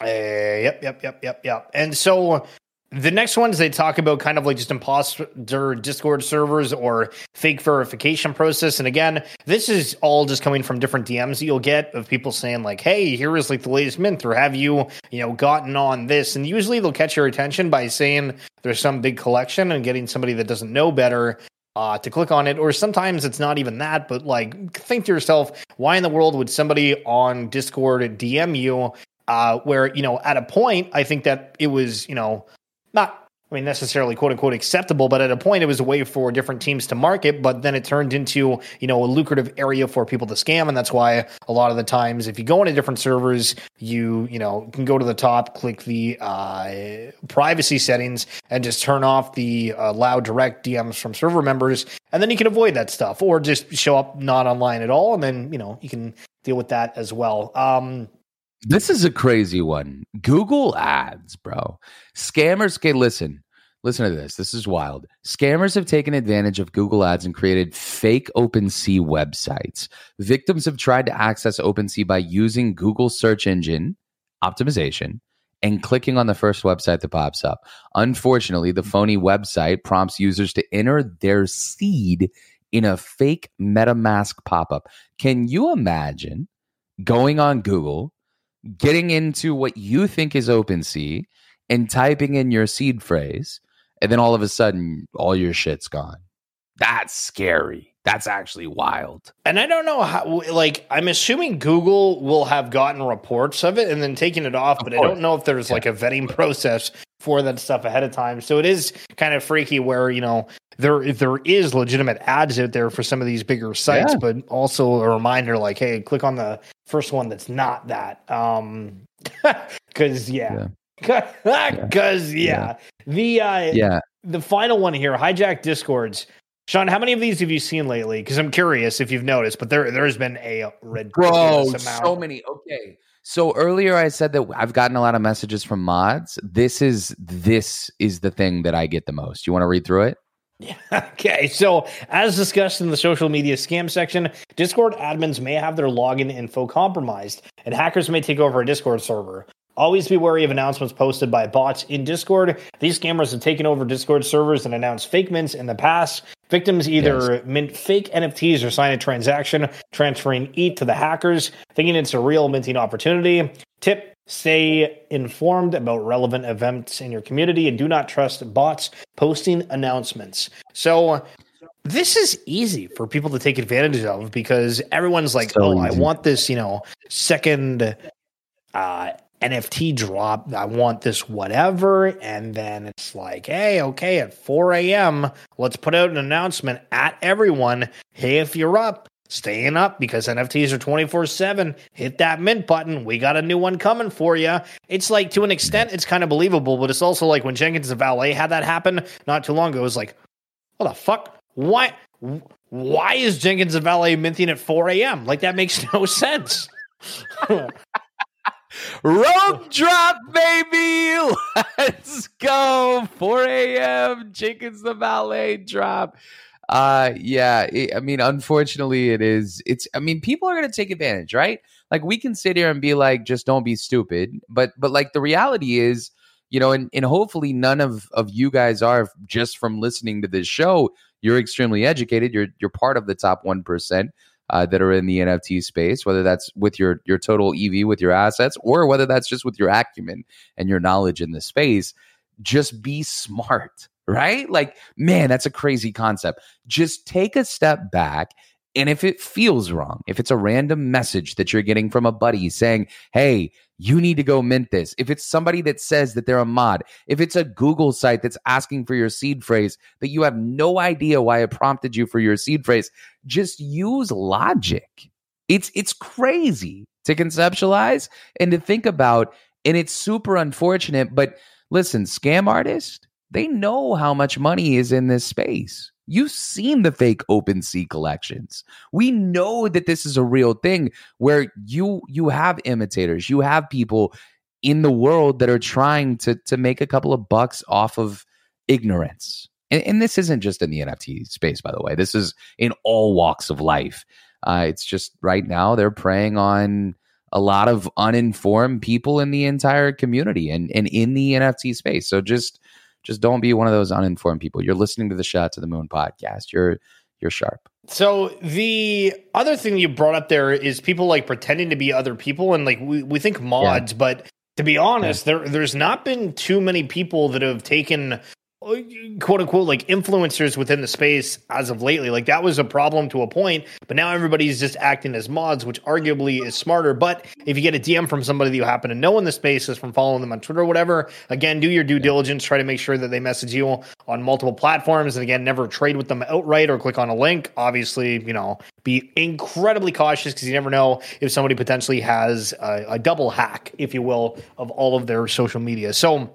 Uh, yep, yep, yep, yep, yep. And so the next ones they talk about kind of like just imposter Discord servers or fake verification process. And again, this is all just coming from different DMs that you'll get of people saying like, "Hey, here is like the latest mint," or "Have you, you know, gotten on this?" And usually they'll catch your attention by saying there's some big collection and getting somebody that doesn't know better uh, to click on it. Or sometimes it's not even that, but like think to yourself, why in the world would somebody on Discord DM you? Uh, where you know, at a point, I think that it was you know not I mean, necessarily quote unquote acceptable, but at a point it was a way for different teams to market, but then it turned into, you know, a lucrative area for people to scam. And that's why a lot of the times if you go into different servers, you, you know, can go to the top, click the uh, privacy settings and just turn off the uh, direct DMs from server members. And then you can avoid that stuff or just show up not online at all. And then, you know, you can deal with that as well. Um, this is a crazy one. Google Ads, bro. Scammers, okay, listen. Listen to this. This is wild. Scammers have taken advantage of Google Ads and created fake OpenSea websites. Victims have tried to access OpenSea by using Google search engine optimization and clicking on the first website that pops up. Unfortunately, the phony website prompts users to enter their seed in a fake MetaMask pop up. Can you imagine going on Google, getting into what you think is OpenSea, and typing in your seed phrase, and then all of a sudden, all your shit's gone? That's scary. That's actually wild. And I don't know how, like, I'm assuming Google will have gotten reports of it and then taken it off, of but course. I don't know if there's yeah. like a vetting process for that stuff ahead of time. So it is kind of freaky where, you know, there there is legitimate ads out there for some of these bigger sites, yeah. but also a reminder like, hey, click on the first one that's not that. Um, because yeah. Because yeah. yeah. the uh, yeah the final one here, hijack discords. Sean, how many of these have you seen lately? Because I'm curious if you've noticed, but there there has been a red bro, so many. Okay, so earlier I said that I've gotten a lot of messages from mods. This is this is the thing that I get the most. You want to read through it? Yeah. Okay. So, as discussed in the social media scam section, Discord admins may have their login info compromised, and hackers may take over a Discord server. Always be wary of announcements posted by bots in Discord. These scammers have taken over Discord servers and announced fake mints in the past. Victims either yes. mint fake NFTs or sign a transaction transferring ETH to the hackers, thinking it's a real minting opportunity. Tip Stay informed about relevant events in your community and do not trust bots posting announcements. So, this is easy for people to take advantage of because everyone's like, so oh, easy. I want this, you know, second uh, NFT drop. I want this whatever. And then it's like, hey, okay, at 4 a.m., let's put out an announcement at everyone. Hey, if you're up, staying up because NFTs are 24 7. Hit that mint button. We got a new one coming for you. It's like, to an extent, it's kind of believable, but it's also like when Jenkins the Valet had that happen not too long ago, it was like, what the fuck? Why? Why is Jenkins the Valet minting at 4 a.m.? Like, that makes no sense. Rope drop, baby. Let's go. 4 a.m. Jenkins the Valet drop. Uh, yeah. It, I mean, unfortunately, it is. It's. I mean, people are going to take advantage, right? Like we can sit here and be like, just don't be stupid. But but like the reality is, you know, and and hopefully none of of you guys are just from listening to this show. You're extremely educated. You're you're part of the top one percent uh, that are in the NFT space, whether that's with your your total EV with your assets, or whether that's just with your acumen and your knowledge in the space. Just be smart, right? Like, man, that's a crazy concept. Just take a step back and if it feels wrong, if it's a random message that you're getting from a buddy saying, hey, you need to go mint this, if it's somebody that says that they're a mod, if it's a Google site that's asking for your seed phrase that you have no idea why it prompted you for your seed phrase, just use logic. It's it's crazy to conceptualize and to think about and it's super unfortunate, but listen, scam artists, they know how much money is in this space. You've seen the fake OpenSea collections. We know that this is a real thing where you you have imitators, you have people in the world that are trying to to make a couple of bucks off of ignorance. And, and this isn't just in the NFT space, by the way. This is in all walks of life. Uh, it's just right now they're preying on a lot of uninformed people in the entire community and, and in the NFT space. So just just don't be one of those uninformed people. You're listening to the Shot to the Moon podcast. You're you're sharp. So the other thing you brought up there is people like pretending to be other people, and like we, we think mods, yeah. but to be honest, yeah. there there's not been too many people that have taken quote unquote like influencers within the space as of lately. Like that was a problem to a point, but now everybody's just acting as mods, which arguably is smarter. But if you get a DM from somebody that you happen to know in the space is from following them on Twitter or whatever, again, do your due diligence. Try to make sure that they message you on multiple platforms. And again, never trade with them outright or click on a link. Obviously, you know, be incredibly cautious because you never know if somebody potentially has a, a double hack, if you will, of all of their social media. So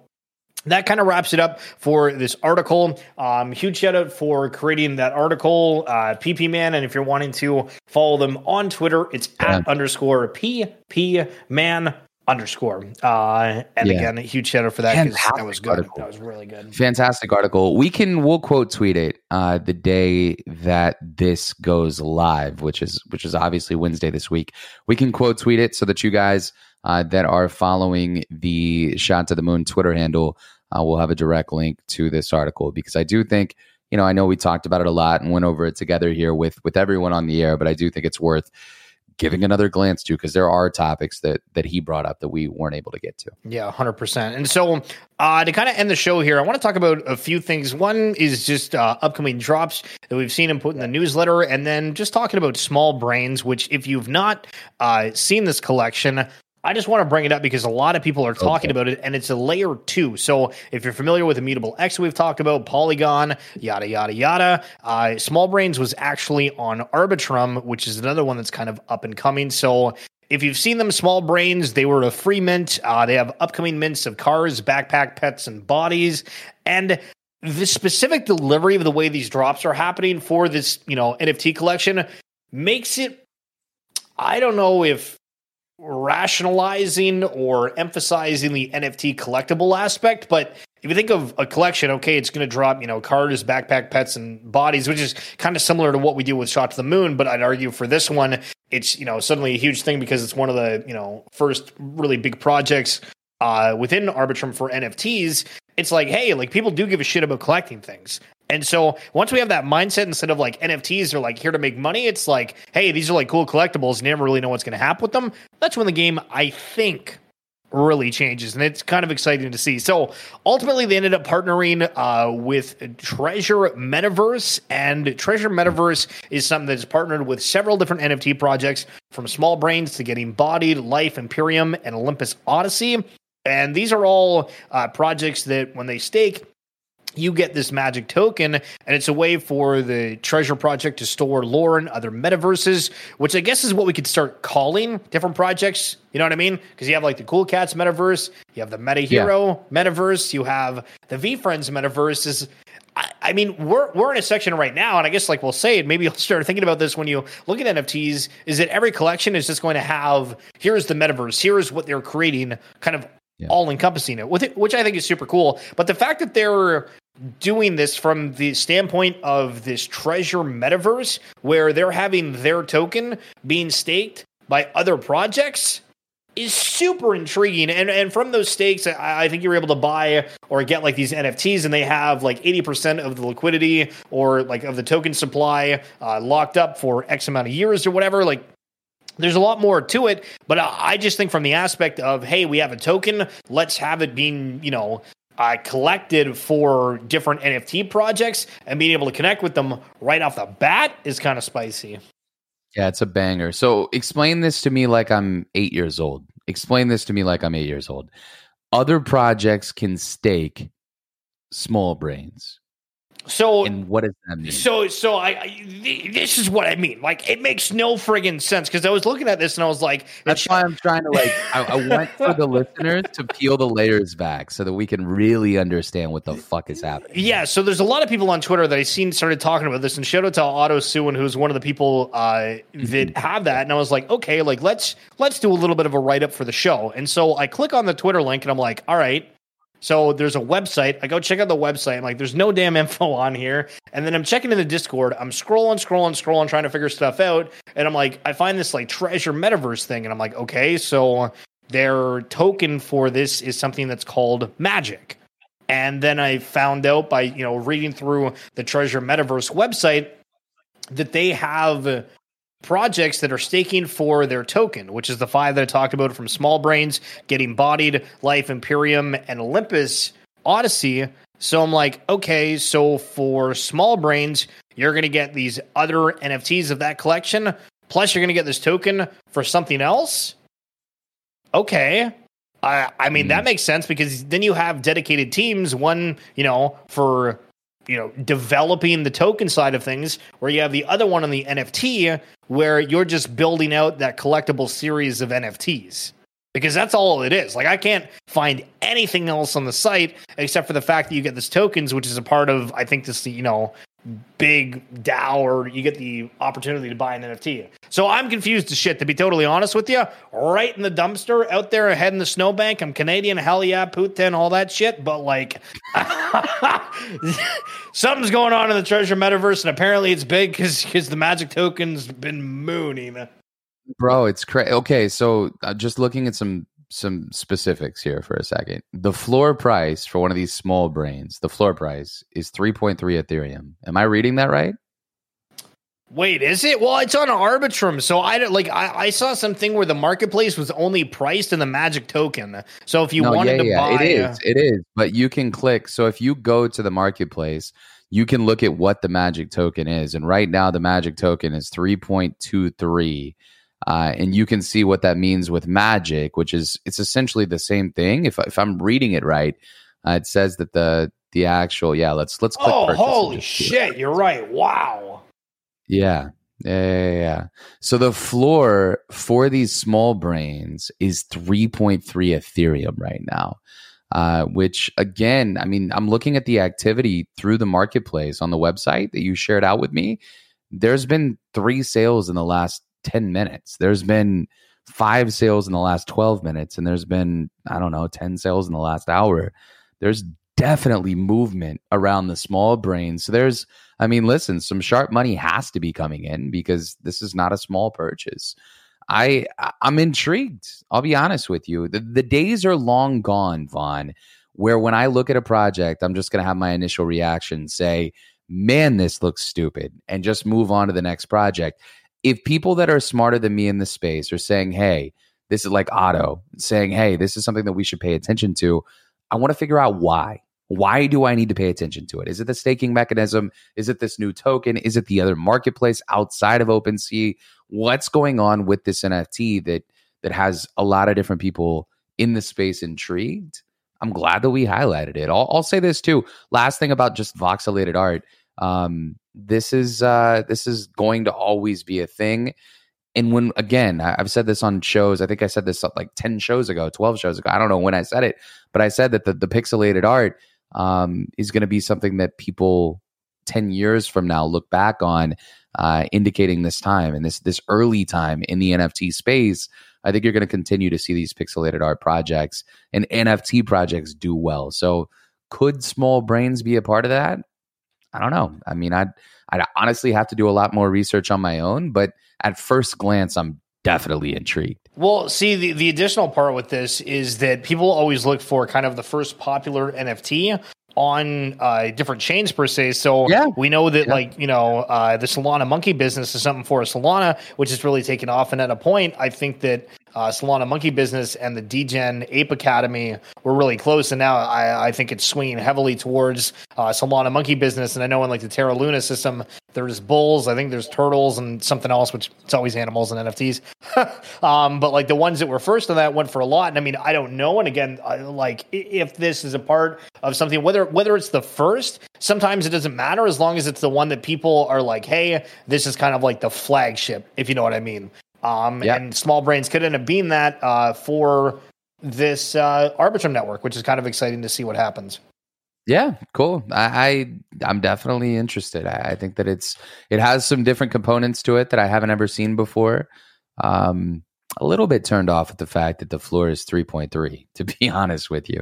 that kind of wraps it up for this article. Um, huge shout out for creating that article, uh, PP Man. And if you're wanting to follow them on Twitter, it's yeah. at underscore PP Man underscore. Uh, and yeah. again, a huge shout out for that because that was good. Article. That was really good. Fantastic article. We can we'll quote tweet it uh, the day that this goes live, which is which is obviously Wednesday this week. We can quote tweet it so that you guys uh, that are following the Shot to the Moon Twitter handle uh, will have a direct link to this article because I do think, you know, I know we talked about it a lot and went over it together here with with everyone on the air, but I do think it's worth giving another glance to because there are topics that that he brought up that we weren't able to get to. Yeah, hundred percent. And so uh, to kind of end the show here, I want to talk about a few things. One is just uh, upcoming drops that we've seen him put in the newsletter, and then just talking about smol brains. Which, if you've not uh, seen this collection, I just want to bring it up because a lot of people are talking okay. about it, and it's a layer two. So if you're familiar with Immutable X, we've talked about Polygon, yada yada yada. Uh, Smol Brains was actually on Arbitrum, which is another one that's kind of up and coming. So if you've seen them, Smol Brains, they were a free mint. Uh, they have upcoming mints of cars, backpack, pets, and bodies, and the specific delivery of the way these drops are happening for this, you know, NFT collection makes it. I don't know if rationalizing or emphasizing the NFT collectible aspect, but if you think of a collection, okay, it's going to drop, you know, cars, backpack, pets, and bodies, which is kind of similar to what we do with Shot to the Moon. But I'd argue for this one, it's you know suddenly a huge thing because it's one of the you know first really big projects uh, within Arbitrum for NFTs. It's like, hey, like people do give a shit about collecting things, and so once we have that mindset, instead of like NFTs are like here to make money, it's like, hey, these are like cool collectibles. Never really know what's going to happen with them. That's when the game, I think, really changes, and it's kind of exciting to see. So ultimately, they ended up partnering uh, with Treasure Metaverse, and Treasure Metaverse is something that's partnered with several different NFT projects, from Smol Brains to Getting Bodied, Life Imperium, and Olympus Odyssey. And these are all uh, projects that, when they stake, you get this magic token, and it's a way for the Treasure Project to store lore in other metaverses, which I guess is what we could start calling different projects. You know what I mean? Because you have like the Cool Cats metaverse, you have the Meta Hero yeah. metaverse, you have the VeeFriends metaverse. Is I, I mean, we're we're in a section right now, and I guess like we'll say it. Maybe you'll start thinking about this when you look at NFTs. Is that every collection is just going to have here's the metaverse, here's what they're creating, kind of yeah. all encompassing it with it, which I think is super cool. But the fact that they're doing this from the standpoint of this treasure metaverse where they're having their token being staked by other projects is super intriguing. And and from those stakes, I, I, think you're able to buy or get like these NFTs, and they have like 80% of the liquidity or like of the token supply uh, locked up for X amount of years or whatever. Like there's a lot more to it, but I just think from the aspect of, hey, we have a token, let's have it being, you know, uh, collected for different NFT projects and being able to connect with them right off the bat is kind of spicy. Yeah, it's a banger. So explain this to me like I'm eight years old. Explain this to me like I'm eight years old. Other projects can stake smol brains. So and what does that mean? So so I, I this is what I mean. Like it makes no friggin' sense because I was looking at this and I was like, that's why I'm trying to like I, I want for the listeners to peel the layers back so that we can really understand what the fuck is happening. Yeah. So there's a lot of people on Twitter that I seen started talking about this, and shout out to Otto Suin, who's one of the people uh, that mm-hmm. have that. And I was like, okay, like let's let's do a little bit of a write up for the show. And so I click on the Twitter link and I'm like, all right so there's a website. I go check out the website. I'm like, there's no damn info on here. And then I'm checking in the Discord. I'm scrolling, scrolling, scrolling, trying to figure stuff out. And I'm like, I find this like treasure metaverse thing. And I'm like, okay, so their token for this is something that's called magic. And then I found out by, you know, reading through the treasure metaverse website that they have projects that are staking for their token, which is the five that I talked about from Smol Brains, Getting Bodied, Life Imperium, and Olympus Odyssey. So I'm like, okay, so for Smol Brains, you're going to get these other NFTs of that collection, plus you're going to get this token for something else. Okay. I I mean, mm. that hmm. makes sense because then you have dedicated teams, one, you know, for you know developing the token side of things where you have the other one on the nft where you're just building out that collectible series of nfts because that's all it is. Like i can't find anything else on the site except for the fact that you get this tokens which is a part of i think this you know big or you get the opportunity to buy an NFT. So I'm confused as shit, to be totally honest with you. Right in the dumpster, out there ahead in the snowbank. I'm Canadian, hell yeah, Putin, all that shit. But like, something's going on in the treasure metaverse, and apparently it's big because the magic token's been mooning. Bro, it's crazy. Okay, so uh, just looking at some some specifics here for a second. The floor price for one of these smol brains, the floor price is 3.3 Ethereum. Am I reading that right? Wait, is it? Well, it's on Arbitrum, so I don't like. I, I saw something where the marketplace was only priced in the Magic token. So if you no, wanted yeah, to buy, it is, it is. But you can click. So if you go to the marketplace, you can look at what the Magic token is, and right now the Magic token is three point two three. Uh, and you can see what that means with magic, which is it's essentially the same thing. If if I'm reading it right, uh, it says that the the actual yeah. Let's let's click. Oh, holy shit! You're right. Wow. Yeah. Yeah, yeah, yeah. So the floor for these smol brains is 3.3 Ethereum right now. Uh, which again, I mean, I'm looking at the activity through the marketplace on the website that you shared out with me. There's been three sales in the last 10 minutes. There's been five sales in the last 12 minutes, and there's been, I don't know, 10 sales in the last hour. There's definitely movement around the smol brains. So there's, I mean, listen, some sharp money has to be coming in because this is not a small purchase. I I'm intrigued. I'll be honest with you. The, the days are long gone, Vaughn, where when I look at a project, I'm just going to have my initial reaction say, "Man, this looks stupid," and just move on to the next project if people that are smarter than me in the space are saying, hey, this is like auto, saying, hey, this is something that we should pay attention to, I want to figure out why. Why do I need to pay attention to it? Is it the staking mechanism? Is it this new token? Is it the other marketplace outside of OpenSea? What's going on with this NFT that that has a lot of different people in the space intrigued? I'm glad that we highlighted it. I'll, I'll say this too. Last thing about just voxelated art. Um, this is uh, this is going to always be a thing. And when again, I've said this on shows. I think I said this like ten shows ago, twelve shows ago. I don't know when I said it, but I said that the, the pixelated art um, is going to be something that people ten years from now look back on, uh, indicating this time and this this early time in the NFT space. I think you're going to continue to see these pixelated art projects and NFT projects do well. So, could smol brains be a part of that? I don't know. I mean, I'd I'd honestly have to do a lot more research on my own, but at first glance, I'm definitely intrigued. Well, see, the, the additional part with this is that people always look for kind of the first popular NFT on uh, different chains per se. So yeah. we know that yeah. like you know uh, the Solana monkey business is something for Solana, which is really taken off. And at a point, I think that uh, Solana Monkey Business and the Degen Ape Academy were really close, and now I, I think it's swinging heavily towards uh, Solana Monkey Business. And I know in like the Terra Luna system, there's bulls, I think there's turtles, and something else, which it's always animals and NFTs. um, but like the ones that were first on that went for a lot. And I mean, I don't know. And again, I, like if this is a part of something, whether whether it's the first, sometimes it doesn't matter as long as it's the one that people are like, hey, this is kind of like the flagship, if you know what I mean. Um, yep. And smol brains could end up being that uh, for this uh, Arbitrum network, which is kind of exciting to see what happens. Yeah, cool. I, I am definitely interested. I, I, think that it's it has some different components to it that I haven't ever seen before. Um, a little bit turned off with the fact that the floor is 3.3. To be honest with you,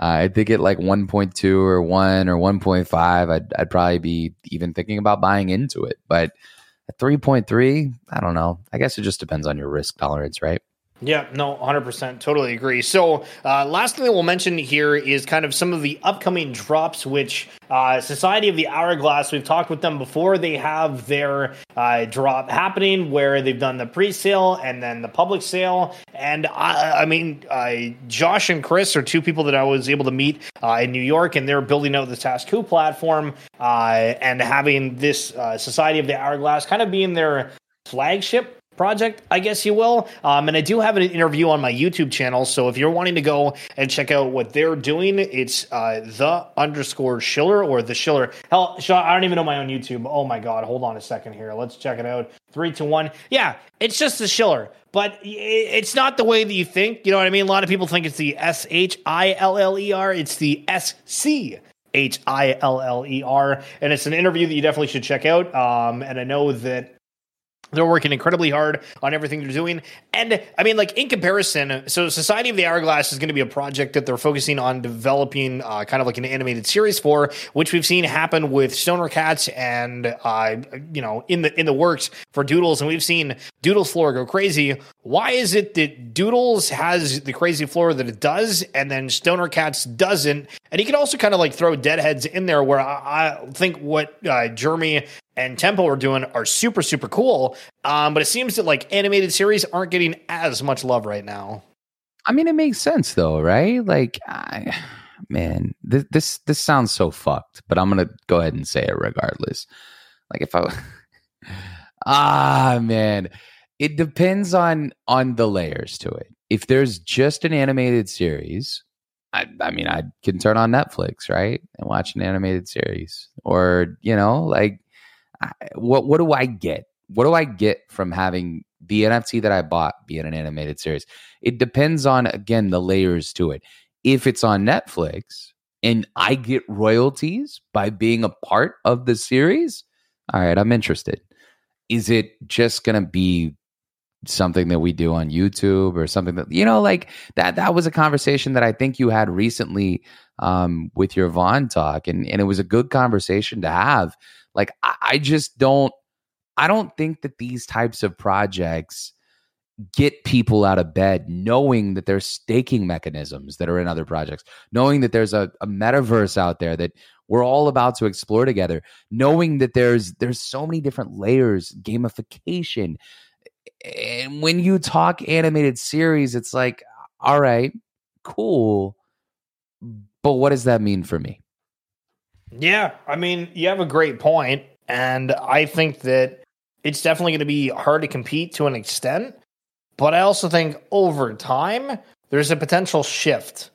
uh, I think at like 1.2 or one or 1.5, I'd I'd probably be even thinking about buying into it, but at 3.3, I don't know. I guess it just depends on your risk tolerance, right? Yeah, no, 100%. Totally agree. So, uh, last thing that we'll mention here is kind of some of the upcoming drops, which uh, Society of the Hourglass, we've talked with them before. They have their uh, drop happening where they've done the pre sale and then the public sale. And I, I mean, Josh and Chris are two people that I was able to meet uh, in New York, and they're building out the Tasku platform uh, and having this uh, Society of the Hourglass kind of being their flagship project, I guess you will. Um, and I do have an interview on my YouTube channel. So if you're wanting to go and check out what they're doing, it's uh, the underscore Schiller or the Schiller. Hell, I don't even know my own YouTube. Oh my God. Hold on a second here. Let's check it out. Three to one. Yeah, it's just the Schiller, but it's not the way that you think. You know what I mean? A lot of people think it's the S H I L L E R. It's the S C H I L L E R. And it's an interview that you definitely should check out. Um, and I know that they're working incredibly hard on everything they're doing. And I mean, like in comparison, so Society of the Hourglass is going to be a project that they're focusing on developing uh, kind of like an animated series for, which we've seen happen with Stoner Cats and, uh, you know, in the in the works for Doodles. And we've seen Doodles floor go crazy. Why is it that Doodles has the crazy floor that it does, and then Stoner Cats doesn't? And he can also kind of like throw deadheads in there where I, I think what uh, Jeremy and Tempo are doing are super, super cool. Um, but it seems that like animated series aren't getting as much love right now. I mean, it makes sense though, right? Like, I, man, this, this this sounds so fucked, but I'm gonna go ahead and say it regardless. Like, if I, ah, man, it depends on on the layers to it. If there's just an animated series, I, I mean, I can turn on Netflix, right, and watch an animated series, or you know, like, What what do I get? What do I get from having the NFT that I bought be in an animated series? It depends on again the layers to it. If it's on Netflix and I get royalties by being a part of the series, all right, I'm interested. Is it just going to be something that we do on YouTube or something that you know like that that was a conversation that I think you had recently um with your Vaughn talk and and it was a good conversation to have. Like I, I just don't I don't think that these types of projects get people out of bed knowing that there's staking mechanisms that are in other projects knowing that there's a, a metaverse out there that we're all about to explore together knowing that there's there's so many different layers gamification. And when you talk animated series it's like all right cool but what does that mean for me yeah i mean you have a great point and i think that it's definitely going to be hard to compete to an extent but I also think over time, there's a potential shift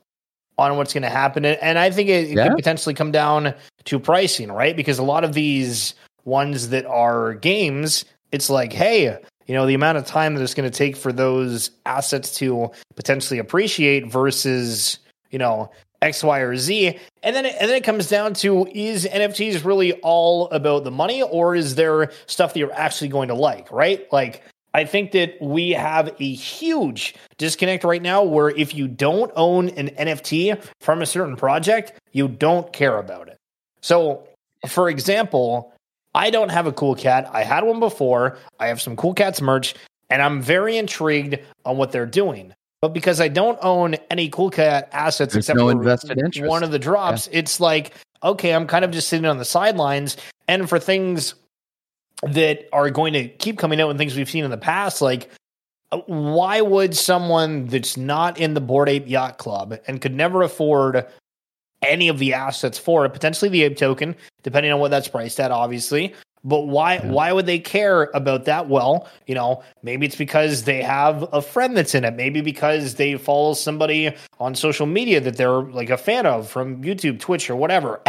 on what's going to happen. And I think it, it yeah. could potentially come down to pricing, right? Because a lot of these ones that are games, it's like, hey, you know, the amount of time that it's going to take for those assets to potentially appreciate versus, you know, X, Y, or Z. And then, and then it comes down to is NFTs really all about the money or is there stuff that you're actually going to like, right? Like, I think that we have a huge disconnect right now where if you don't own an NFT from a certain project, you don't care about it. So, for example, I don't have a cool cat. I had one before. I have some cool cats merch, and I'm very intrigued on what they're doing. But because I don't own any cool cat assets There's except no invested interest. one of the drops, yeah. it's like, okay, I'm kind of just sitting on the sidelines. And for things that are going to keep coming out and things we've seen in the past. Like, uh, why would someone that's not in the Bored Ape Yacht Club and could never afford any of the assets for it, potentially the ape token, depending on what that's priced at, obviously. But why yeah. why would they care about that? Well, you know, maybe it's because they have a friend that's in it. Maybe because they follow somebody on social media that they're like a fan of from YouTube, Twitch, or whatever.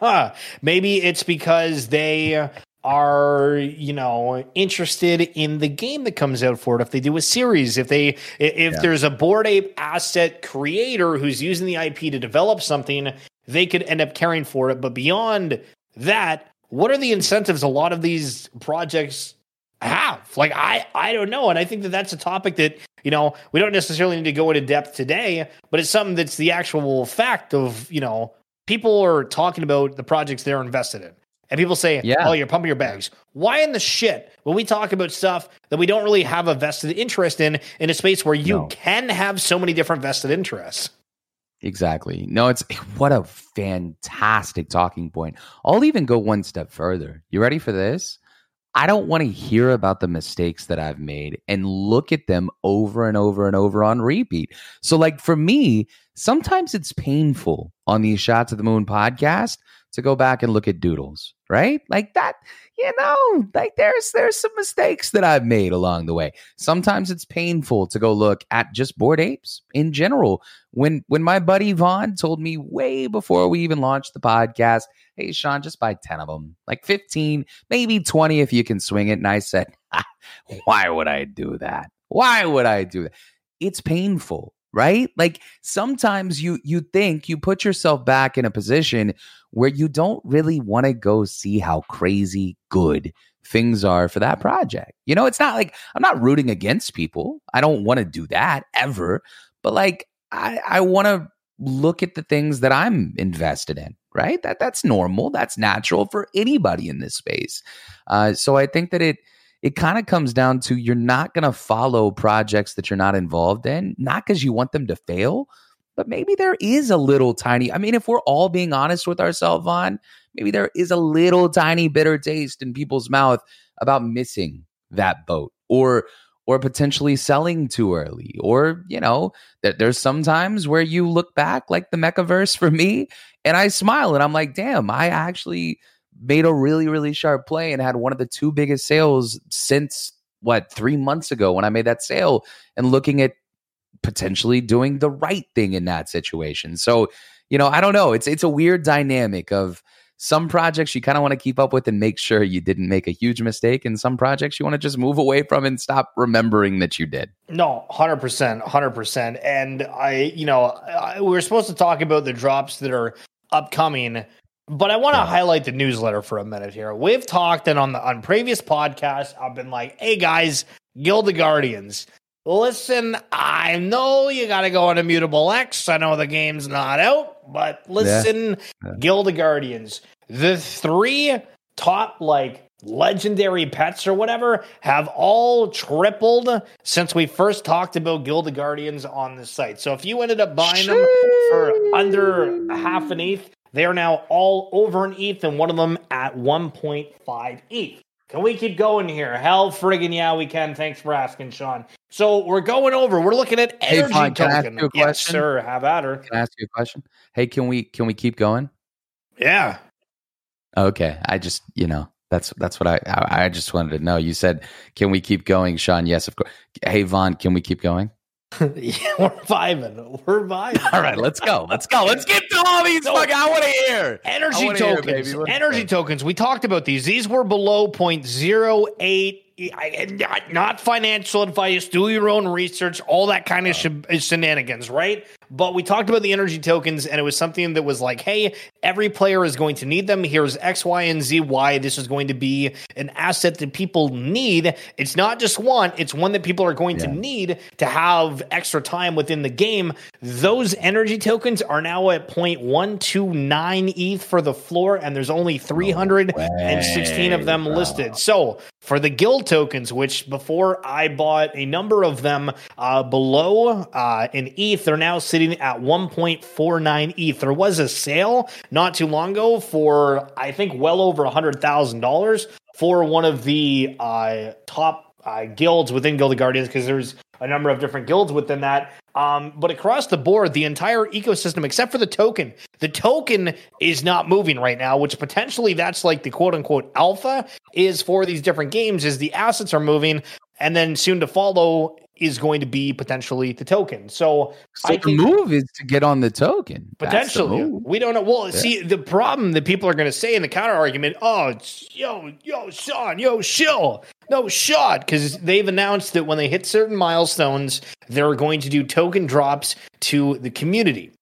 maybe it's because they are you know interested in the game that comes out for it if they do a series if they if yeah. there's a bored Ape asset creator who's using the ip to develop something they could end up caring for it but beyond that what are the incentives a lot of these projects have like i i don't know and i think that that's a topic that you know we don't necessarily need to go into depth today but it's something that's the actual fact of you know people are talking about the projects they're invested in and people say, yeah. "Oh, you're pumping your bags." Why in the shit when we talk about stuff that we don't really have a vested interest in in a space where you no. can have so many different vested interests? Exactly. No, it's eh, what a fantastic talking point. I'll even go one step further. You ready for this? I don't want to hear about the mistakes that I've made and look at them over and over and over on repeat. So, like for me, sometimes it's painful on these Shots of the Moon podcast to go back and look at doodles, right? Like that, you know, like there's there's some mistakes that I've made along the way. Sometimes it's painful to go look at just Bored Apes in general. When when my buddy Vaughn told me way before we even launched the podcast, hey Sean, just buy 10 of them, like 15, maybe 20 if you can swing it. And I said, why would I do that? Why would I do that? It's painful right? Like sometimes you you think you put yourself back in a position where you don't really want to go see how crazy good things are for that project. You know it's not like i'm not rooting against people. I don't want to do that ever but like i i want to look at the things that i'm invested in right? That that's normal. That's natural for anybody in this space. Uh, so i think that it it kind of comes down to you're not going to follow projects that you're not involved in, not because you want them to fail, but maybe there is a little tiny. I mean, if we're all being honest with ourselves, on maybe there is a little tiny bitter taste in people's mouth about missing that boat or or potentially selling too early or you know that there's sometimes where you look back like the Mekaverse for me and i smile and i'm like damn i actually made a really really sharp play and had one of the two biggest sales since what three months ago when i made that sale and looking at potentially doing the right thing in that situation. So you know i don't know. It's it's a weird dynamic of some projects you kind of want to keep up with and make sure you didn't make a huge mistake and some projects you want to just move away from and stop remembering that you did. No 100% 100% and i you know I, we are supposed to talk about the drops that are upcoming but i want to yeah. highlight the newsletter for a minute here we've talked and on the on previous podcasts i've been like hey guys guild of guardians Listen, I know you got to go on Immutable X. I know the game's not out, but listen, yeah. Guild of Guardians, the three top like legendary pets or whatever have all tripled since we first talked about Guild of Guardians on the site. So if you ended up buying them for under half an ETH, they are now all over an ETH and one of them at 1.5 ETH. Can we keep going here? Hell friggin' yeah, we can. Thanks for asking, Sean. So we're going over. We're looking at energy hey, Can I ask you a question? Yes, sir. Have at her. Can I ask you a question? Hey, can we can we keep going? Yeah. Okay. I just you know that's that's what I I just wanted to know. You said, "Can we keep going, Sean?" Yes, of course. Hey, Vaughn, can we keep going? yeah, we're vibing. We're vibing. All right, let's go. Let's go. Let's get to all these. So, I want to hear energy tokens. Hear, energy tokens. We talked about these. These were below 0.08 not, not financial advice. Do your own research. All that kind of oh. sh- shenanigans, right? But we talked about the energy tokens, and it was something that was like, hey, every player is going to need them. Here's X, Y, and Z. Why this is going to be an asset that people need. It's not just one; it's one that people are going yeah. to need to have extra time within the game. Those energy tokens are now at 0.129 ETH for the floor, and there's only 316 of them listed. So for the guild tokens, which before I bought a number of them uh, below uh, in ETH, they're now sitting at 1.49 ETH. There was a sale not too long ago for I think well over $100,000 for one of the uh, top uh, guilds within Guild of Guardians because there's a number of different guilds within that. Um, but across the board, the entire ecosystem, except for the token, the token is not moving right now, which potentially that's like the quote unquote alpha is for these different games, is the assets are moving. And then soon to follow is going to be potentially the token. So, so the move is to get on the token. Potentially, the we don't know. Well, yeah. see, the problem that people are going to say in the counter argument, oh, yo, yo, Sean, yo, shill, no, shot, because they've announced that when they hit certain milestones, they're going to do token drops to the community.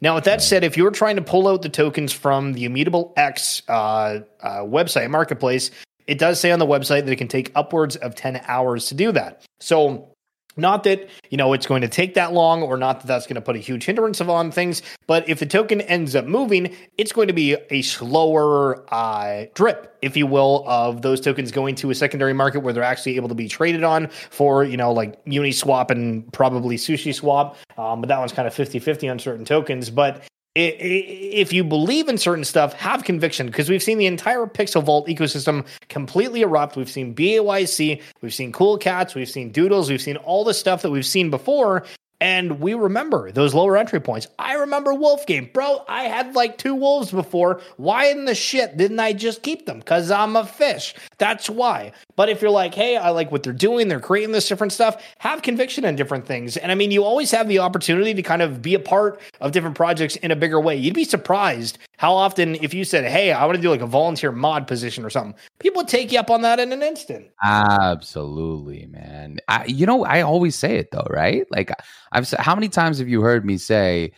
Now, with that said, if you're trying to pull out the tokens from the Immutable X uh, uh, website marketplace, it does say on the website that it can take upwards of 10 hours to do that. So not that, you know, it's going to take that long or not that that's going to put a huge hindrance on things, but if the token ends up moving, it's going to be a slower uh, drip, if you will, of those tokens going to a secondary market where they're actually able to be traded on for, you know, like Uniswap and probably Sushi Swap. Um, but that one's kind of 50 50 on certain tokens. But if you believe in certain stuff, have conviction because we've seen the entire Pixel Vault ecosystem completely erupt. We've seen BAYC, we've seen Cool Cats, we've seen Doodles, we've seen all the stuff that we've seen before. And we remember those lower entry points. I remember Wolf Game. Bro, I had like two wolves before. Why in the shit didn't I just keep them? Because I'm a fish. That's why. But if you're like, hey, I like what they're doing, they're creating this different stuff, have conviction in different things. And I mean, you always have the opportunity to kind of be a part of different projects in a bigger way. You'd be surprised how often, if you said, hey, I want to do like a volunteer mod position or something, people would take you up on that in an instant. Absolutely, man. I, you know, I always say it though, right? Like, I've said, how many times have you heard me say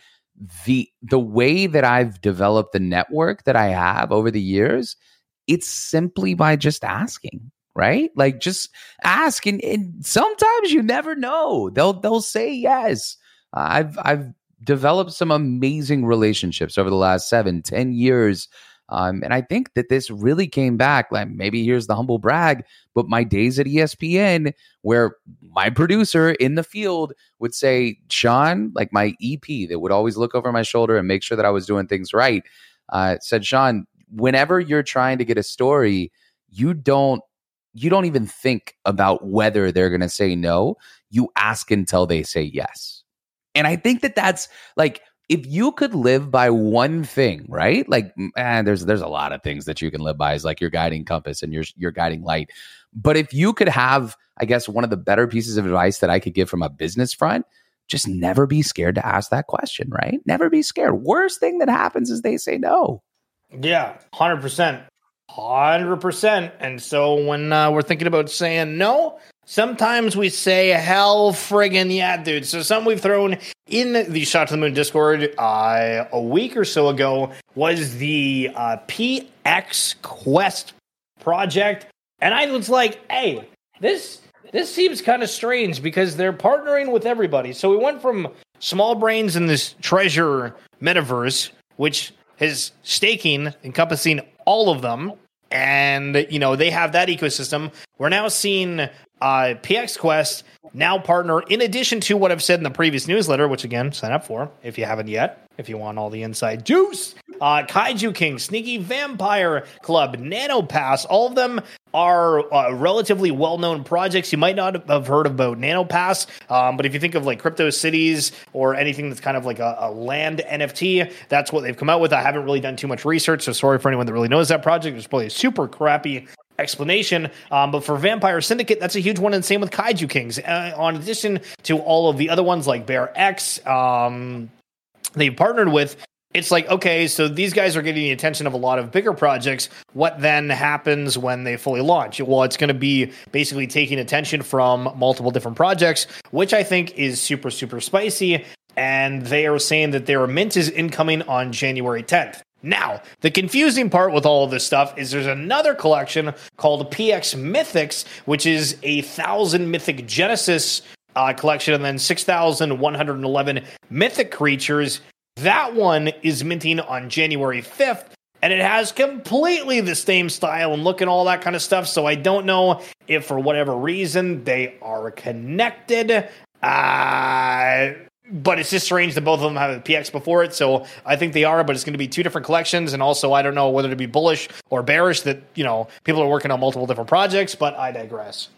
the the way that I've developed the network that I have over the years? It's simply by just asking, right? Like just ask, and, and sometimes you never know. They'll they'll say yes. I've I've developed some amazing relationships over the last seven, ten years Um, and I think that this really came back. Like maybe here's the humble brag, but my days at ESPN, where my producer in the field would say, Sean, like my EP that would always look over my shoulder and make sure that I was doing things right, uh, said, Sean, whenever you're trying to get a story, you don't you don't even think about whether they're going to say no. You ask until they say yes. And I think that that's like if you could live by one thing, right? Like, and there's there's a lot of things that you can live by, is like your guiding compass and your your guiding light. But if you could have, I guess, one of the better pieces of advice that I could give from a business front, just never be scared to ask that question, right? Never be scared. Worst thing that happens is they say no. Yeah, hundred percent, hundred percent. And so when uh, we're thinking about saying no, Sometimes we say hell friggin' yeah, dude. So something we've thrown in the Shot to the Moon Discord uh, a week or so ago was the uh, PX Quest project, and I was like, hey, this this seems kind of strange because they're partnering with everybody. So we went from smol brains in this treasure metaverse, which is staking encompassing all of them and you know they have that ecosystem. We're now seeing uh, PX Quest now partner in addition to what I've said in the previous newsletter, which again sign up for if you haven't yet if you want all the inside juice. Uh, Kaiju King, Sneaky Vampire Club, Nano Pass, all of them are uh, relatively well known projects. You might not have heard about NanoPass, um, but if you think of like Crypto Cities or anything that's kind of like a, a, land NFT, that's what they've come out with. I haven't really done too much research, so sorry for anyone that really knows that project. It's probably a super crappy explanation. Um, but for Vampire Syndicate, that's a huge one, and same with Kaiju Kings. Uh, on addition to all of the other ones like Bear X, um, they've partnered with it's like okay so these guys are getting the attention of a lot of bigger projects. What then happens when they fully launch? Well it's going to be basically taking attention from multiple different projects which i think is super super spicy. And they are saying that their mint is incoming on january 10th now, the confusing part with all of this stuff is there's another collection called PX Mythics, which is a thousand mythic Genesis uh, collection and then 6,111 mythic creatures. That one is minting on January 5th. And it has completely the same style and look and all that kind of stuff. So I don't know if, for whatever reason, they are connected. Uh, but it's just strange that both of them have a PX before it. So I think they are, but it's going to be two different collections. And also, I don't know whether to be bullish or bearish that, you know, people are working on multiple different projects, but I digress.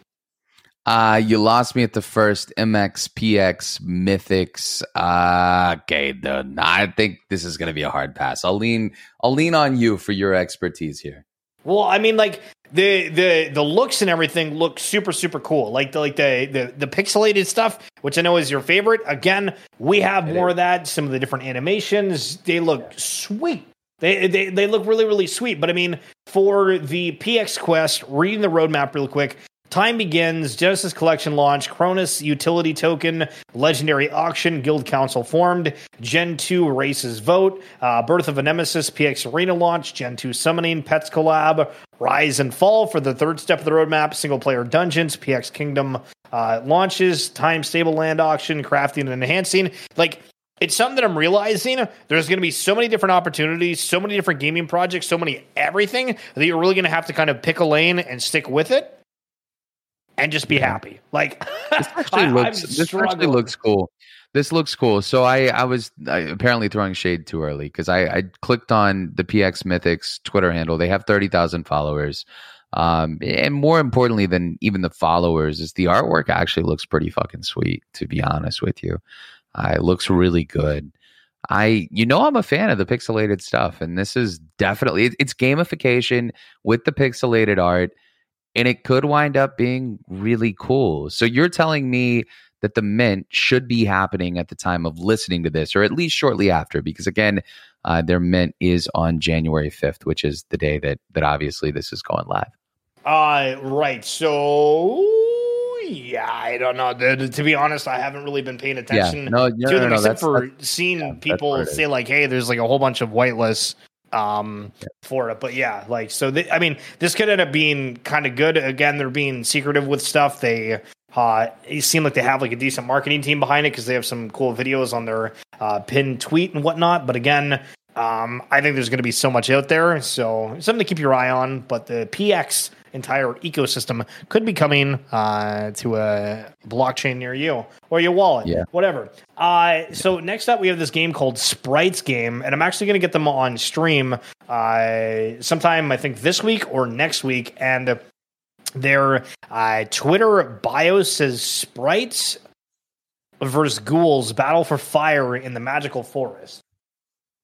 Uh, you lost me at the first MX, PX, Mythics. Uh, okay, the, I think this is going to be a hard pass. I'll lean, I'll lean on you for your expertise here. Well, I mean, like the the the looks and everything look super super cool. Like the like the the, the pixelated stuff, which I know is your favorite. Again, we have more of that. Some of the different animations, they look sweet. They, they they look really really sweet. But I mean, for the PX Quest, reading the roadmap real quick, Time begins. Genesis Collection launch. Cronus utility token. Legendary auction. Guild Council formed. Gen 2 races vote. Uh, Birth of a Nemesis. PX Arena launch. Gen 2 summoning. Pets collab. Rise and fall for the third step of the roadmap. Single player dungeons. PX Kingdom uh, launches. Time stable land auction. Crafting and enhancing. Like, it's something that I'm realizing there's going to be so many different opportunities, so many different gaming projects, so many everything that you're really going to have to kind of pick a lane and stick with it and just be happy. Like this actually I, looks this actually looks cool. This looks cool. So I I was I, apparently throwing shade too early because I I clicked on the PX Mythics Twitter handle. They have thirty thousand followers. Um, and more importantly than even the followers is the artwork actually looks pretty fucking sweet. To be honest with you, uh, it looks really good. I, you know, I'm a fan of the pixelated stuff, and this is definitely it, it's gamification with the pixelated art and it could wind up being really cool. So you're telling me that the mint should be happening at the time of listening to this, or at least shortly after, because again, uh, their mint is on January 5th, which is the day that that obviously this is going live. Uh, right. So yeah, I don't know. To be honest, I haven't really been paying attention yeah, no, no, to them no, except for seeing yeah, people say like, "Hey, there's like a whole bunch of whitelists um for it. But yeah like so i mean this could end up being kind of good. Again they're being secretive with stuff. They uh seem like they have like a decent marketing team behind it because they have some cool videos on their uh pinned tweet and whatnot. But again Um, I think there's going to be so much out there, so something to keep your eye on. But the PX entire ecosystem could be coming uh, to a blockchain near you or your wallet, yeah. whatever. Uh, so next up, we have this game called Sprites Game, and I'm actually going to get them on stream uh, sometime I think this week or next week, and their uh, Twitter bio says Sprites versus ghouls battle for fire in the magical forest.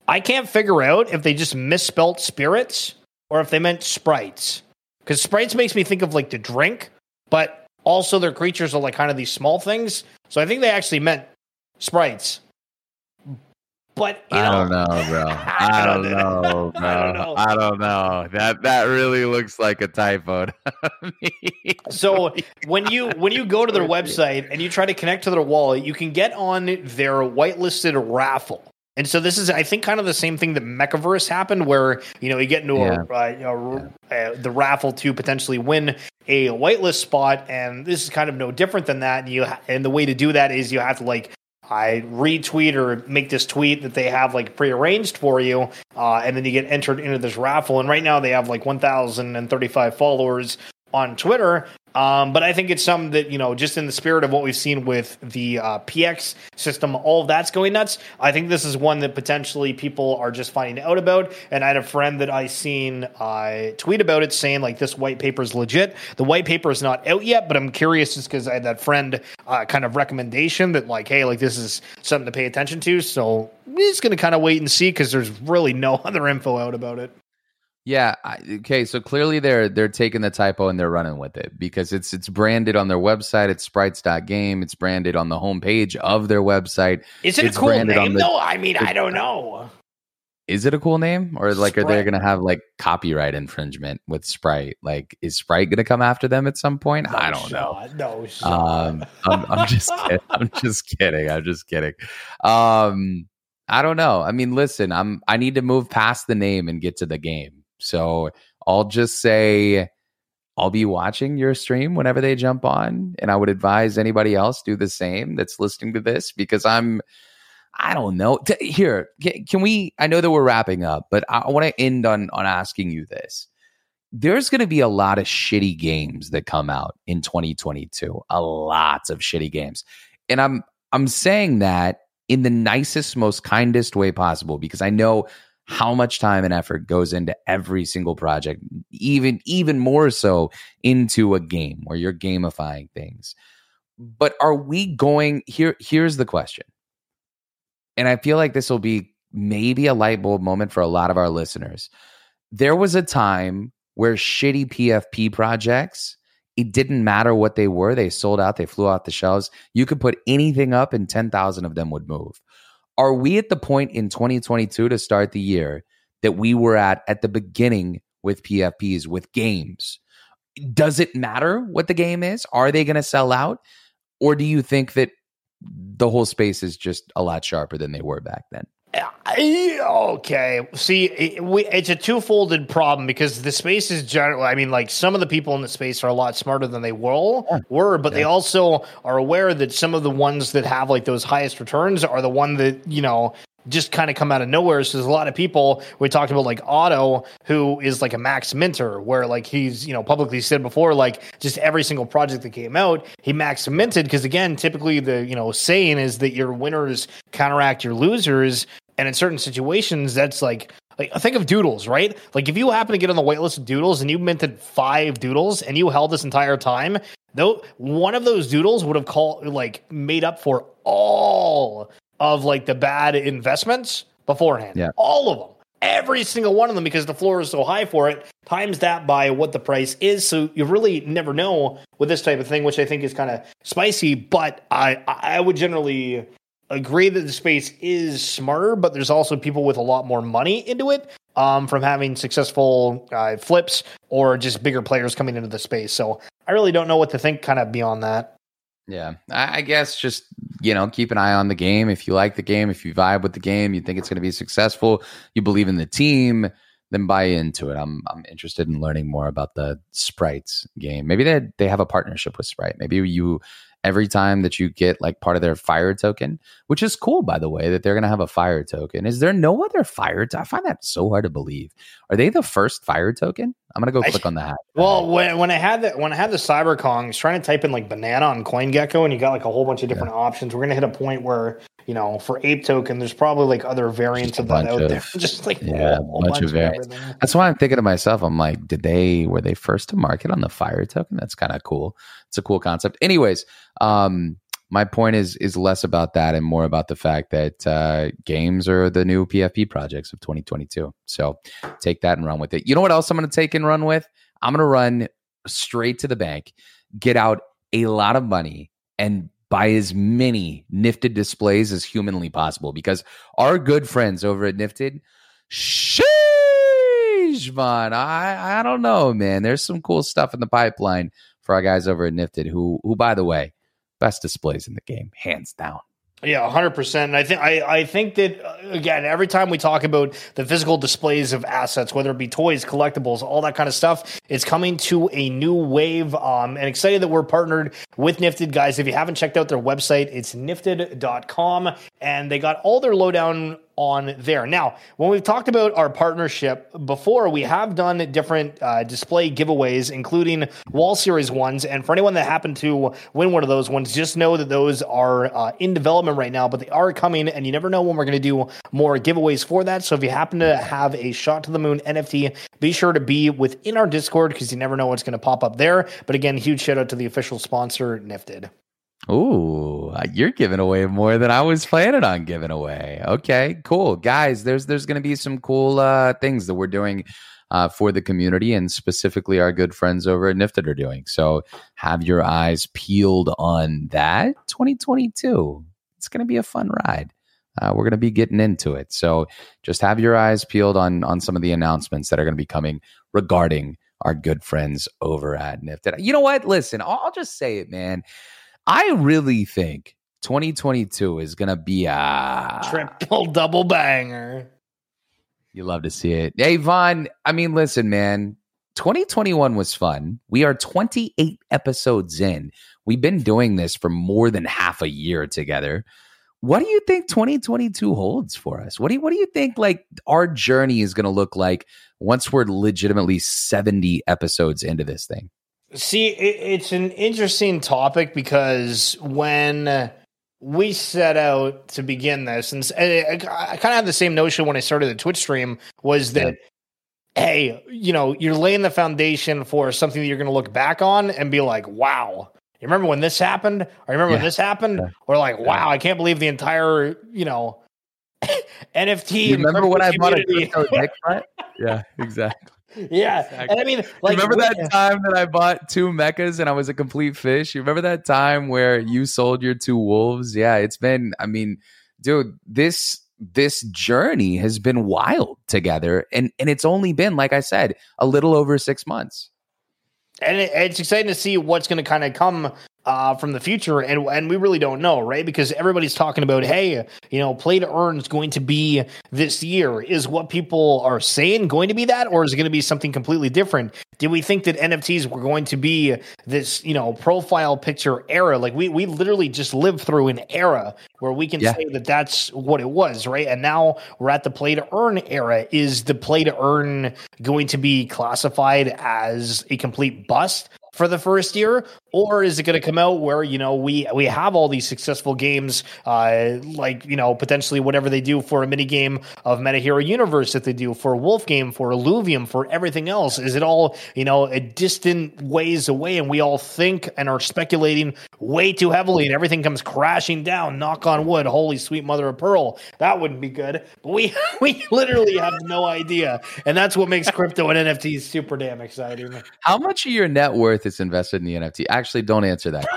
I can't figure out if they just misspelt spirits or if they meant sprites. Because sprites makes me think of like the drink, but also their creatures are like kind of these small things. So I think they actually meant sprites. But I don't know, bro. I, don't, know, bro. I don't know. I don't know. That that really looks like a typo. so when you when you go to their website and you try to connect to their wallet, you can get on their whitelisted raffle. And so this is, I think, kind of the same thing that Mekaverse happened, where you know you get into yeah. a, uh, a, uh, the raffle to potentially win a whitelist spot, and this is kind of no different than that. And you and the way to do that is you have to like I retweet or make this tweet that they have like prearranged for you, uh, and then you get entered into this raffle. And right now they have like 1,035 followers on Twitter. Um, but I think it's something that, you know, just in the spirit of what we've seen with the uh, PX system, all of that's going nuts. I think this is one that potentially people are just finding out about. And I had a friend that I seen uh, tweet about it saying, like, this white paper is legit. The white paper is not out yet, but I'm curious just because I had that friend uh, kind of recommendation that, like, hey, like, this is something to pay attention to. So we're just going to kind of wait and see because there's really no other info out about it. Yeah. Okay. So clearly they're they're taking the typo and they're running with it because it's it's branded on their website. It's sprites.game. It's branded on the homepage of their website. Is it it's a cool name the, though? I mean, I don't know. Is it a cool name or like Sprite. are they going to have like copyright infringement with Sprite? Like, is Sprite going to come after them at some point? No I don't shot. know. No, um, I'm, I'm just kidding. I'm just kidding. I'm just kidding. Um, I don't know. I mean, listen, I'm I need to move past the name and get to the game. So I'll just say I'll be watching your stream whenever they jump on. And I would advise anybody else do the same that's listening to this because I'm, I don't know. Here, can we? I know that we're wrapping up, but I want to end on on asking you this. There's going to be a lot of shitty games that come out in 2022. A lot of shitty games, and I'm I'm saying that in the nicest, most kindest way possible because I know how much time and effort goes into every single project, even even more so into a game where you're gamifying things. But are we going here? Here's the question. And I feel like this will be maybe a light bulb moment for a lot of our listeners. There was a time where shitty PFP projects, it didn't matter what they were, they sold out, they flew off the shelves. You could put anything up and 10,000 of them would move. Are we at the point in 2022 to start the year that we were at at the beginning with PFPs, with games? Does it matter what the game is? Are they going to sell out? Or do you think that the whole space is just a lot sharper than they were back then? Okay. See, it, we, it's a two-folded problem because the space is general. I mean, like some of the people in the space are a lot smarter than they were, were, but yeah. they also are aware that some of the ones that have like those highest returns are the one that you know just kind of come out of nowhere. So there's a lot of people we talked about like Otto, who is like a max minter, where like he's, you know, publicly said before, like just every single project that came out, he max minted. Cause again, typically the, you know, saying is that your winners counteract your losers. And in certain situations, that's like like think of doodles, right? Like if you happen to get on the waitlist of doodles and you minted five doodles and you held this entire time, though one of those doodles would have called like made up for all of like the bad investments beforehand. Yeah. All of them. Every single one of them because the floor is so high for it, times that by what the price is. So you really never know with this type of thing, which I think is kind of spicy. But I I would generally agree that the space is smarter, but there's also people with a lot more money into it um, from having successful uh, flips or just bigger players coming into the space. So I really don't know what to think kind of beyond that. Yeah, I guess just you know keep an eye on the game. If you like the game, if you vibe with the game, you think it's going to be successful, you believe in the team, then buy into it. I'm I'm interested in learning more about the Sprites game. Maybe they they have a partnership with Sprite. Maybe you every time that you get like part of their fire token, which is cool, by the way, that they're going to have a fire token. Is there no other fire? I find that so hard to believe. Are they the first fire token? I'm going to go click on that. Well, when, when I had the when I had the CyberKong, I was trying to type in like banana on CoinGecko, and you got like a whole bunch of different yeah. options. We're going to hit a point where you know, for ape token, there's probably like other variants of that out of, there. Just like yeah, a bunch, bunch, of variants. Of That's why I'm thinking to myself, I'm like, did they were they first to market on the fire token? That's kind of cool. It's a cool concept. Anyways, um, my point is is less about that and more about the fact that uh, games are the new PFP projects of 2022. So take that and run with it. You know what else I'm going to take and run with? I'm going to run straight to the bank, get out a lot of money, and buy as many Nifted displays as humanly possible because our good friends over at Nifted, sheesh, man, I, I don't know, man. There's some cool stuff in the pipeline for our guys over at Nifted who, who, by the way, best displays in the game, hands down. Yeah, hundred percent. And I think I, I think that uh, again, every time we talk about the physical displays of assets, whether it be toys, collectibles, all that kind of stuff, it's coming to a new wave. Um, and excited that we're partnered with Nifted, guys. If you haven't checked out their website, it's nifted.com, and they got all their lowdown on there. Now, when we've talked about our partnership before, we have done different uh, display giveaways, including Wall Series ones. And for anyone that happened to win one of those ones, just know that those are uh, in development right now, but they are coming, and you never know when we're going to do more giveaways for that. So if you happen to have a shot to the moon NFT, be sure to be within our Discord because you never know what's going to pop up there. But again, huge shout out to the official sponsor, Nifted. Ooh, uh, you're giving away more than I was planning on giving away. Okay, cool, guys. There's there's going to be some cool uh, things that we're doing uh, for the community, and specifically our good friends over at Nifted are doing. So have your eyes peeled on that. 2022, it's going to be a fun ride. Uh, we're going to be getting into it. So just have your eyes peeled on on some of the announcements that are going to be coming regarding our good friends over at Nifted. You know what? Listen, I'll, I'll just say it, man I really think 2022 is going to be a triple double banger. You love to see it. Hey, Vaughn, I mean, listen, man, 2021 was fun. We are 28 episodes in. We've been doing this for more than half a year together. What do you think 2022 holds for us? What do you what do you think like our journey is going to look like once we're legitimately 70 episodes into this thing? See, it, it's an interesting topic because when we set out to begin this, and I, I kind of had the same notion when I started the Twitch stream was that. Yeah. Hey, you know, you're laying the foundation for something that you're going to look back on and be like, wow, you remember when this happened? I remember yeah. when this happened? Yeah. Or like, wow, I can't believe the entire, you know, NFT. You remember when I bought a crypto dick Yeah, exactly. Yeah, exactly. and I mean, like, remember that time that I bought two Mekas and I was a complete fish? You remember that time where you sold your two wolves? Yeah, it's been. I mean, dude, this this journey has been wild together, and and it's only been, like I said, a little over six months. And it, it's exciting to see what's going to kind of come uh, from the future, and and we really don't know, right? Because everybody's talking about, hey, you know, play to earn is going to be this year. Is what people are saying going to be that, or is it going to be something completely different? Did we think that NFTs were going to be this, you know, profile picture era? Like we we literally just lived through an era where we can yeah. say that that's what it was, right? And now we're at the play to earn era. Is the play to earn going to be classified as a complete bust? For the first year, or is it going to come out where you know we we have all these successful games, uh, like you know potentially whatever they do for a mini game of Meta Hero Universe that they do for Wolf Game, for Illuvium, for everything else? Is it all you know a distant ways away, and we all think and are speculating way too heavily, and everything comes crashing down? Knock on wood. Holy sweet mother of pearl, that wouldn't be good. But we we literally have no idea, and that's what makes crypto and NFTs super damn exciting. How much of your net worth is invested in the NFT? Actually, don't answer that.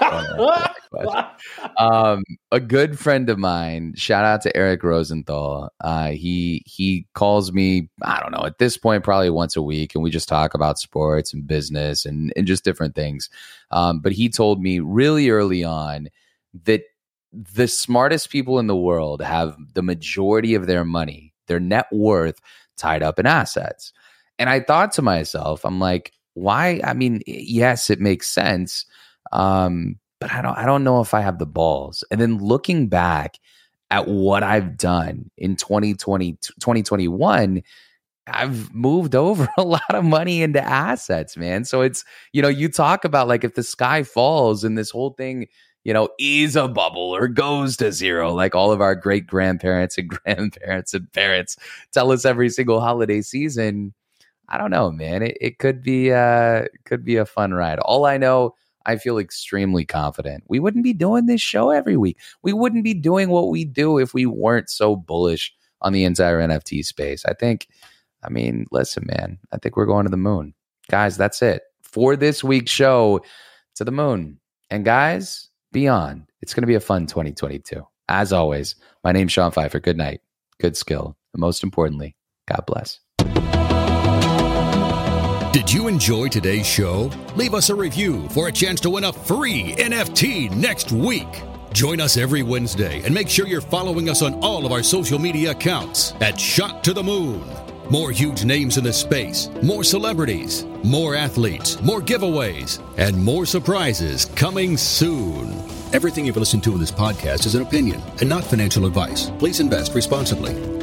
um, a good friend of mine, shout out to Eric Rosenthal. Uh, he he calls me. I don't know at this point probably once a week, and we just talk about sports and business and and just different things. Um, but he told me really early on that the smartest people in the world have the majority of their money, their net worth tied up in assets. And I thought to myself, I'm like, why? I mean, yes, it makes sense. Um, but I don't I don't know if I have the balls. And then looking back at what I've done in 2020 2021, I've moved over a lot of money into assets, man. So it's, you know, you talk about like if the sky falls and this whole thing, you know, is a bubble or goes to zero, like all of our great grandparents and grandparents and parents tell us every single holiday season. I don't know, man. It, it could be uh could be a fun ride. All I know I feel extremely confident. We wouldn't be doing this show every week. We wouldn't be doing what we do if we weren't so bullish on the entire NFT space. I think, I mean, listen, man, I think we're going to the moon. Guys, that's it for this week's show to the moon. And guys, beyond, it's going to be a fun 2022. As always, my name's Sean Pfeiffer. Good night, good skill, and most importantly, God bless. Did you enjoy today's show? Leave us a review for a chance to win a free NFT next week. Join us every Wednesday and make sure you're following us on all of our social media accounts at Shot to the Moon. More huge names in the space, more celebrities, more athletes, more giveaways, and more surprises coming soon. Everything you've listened to in this podcast is an opinion and not financial advice. Please invest responsibly.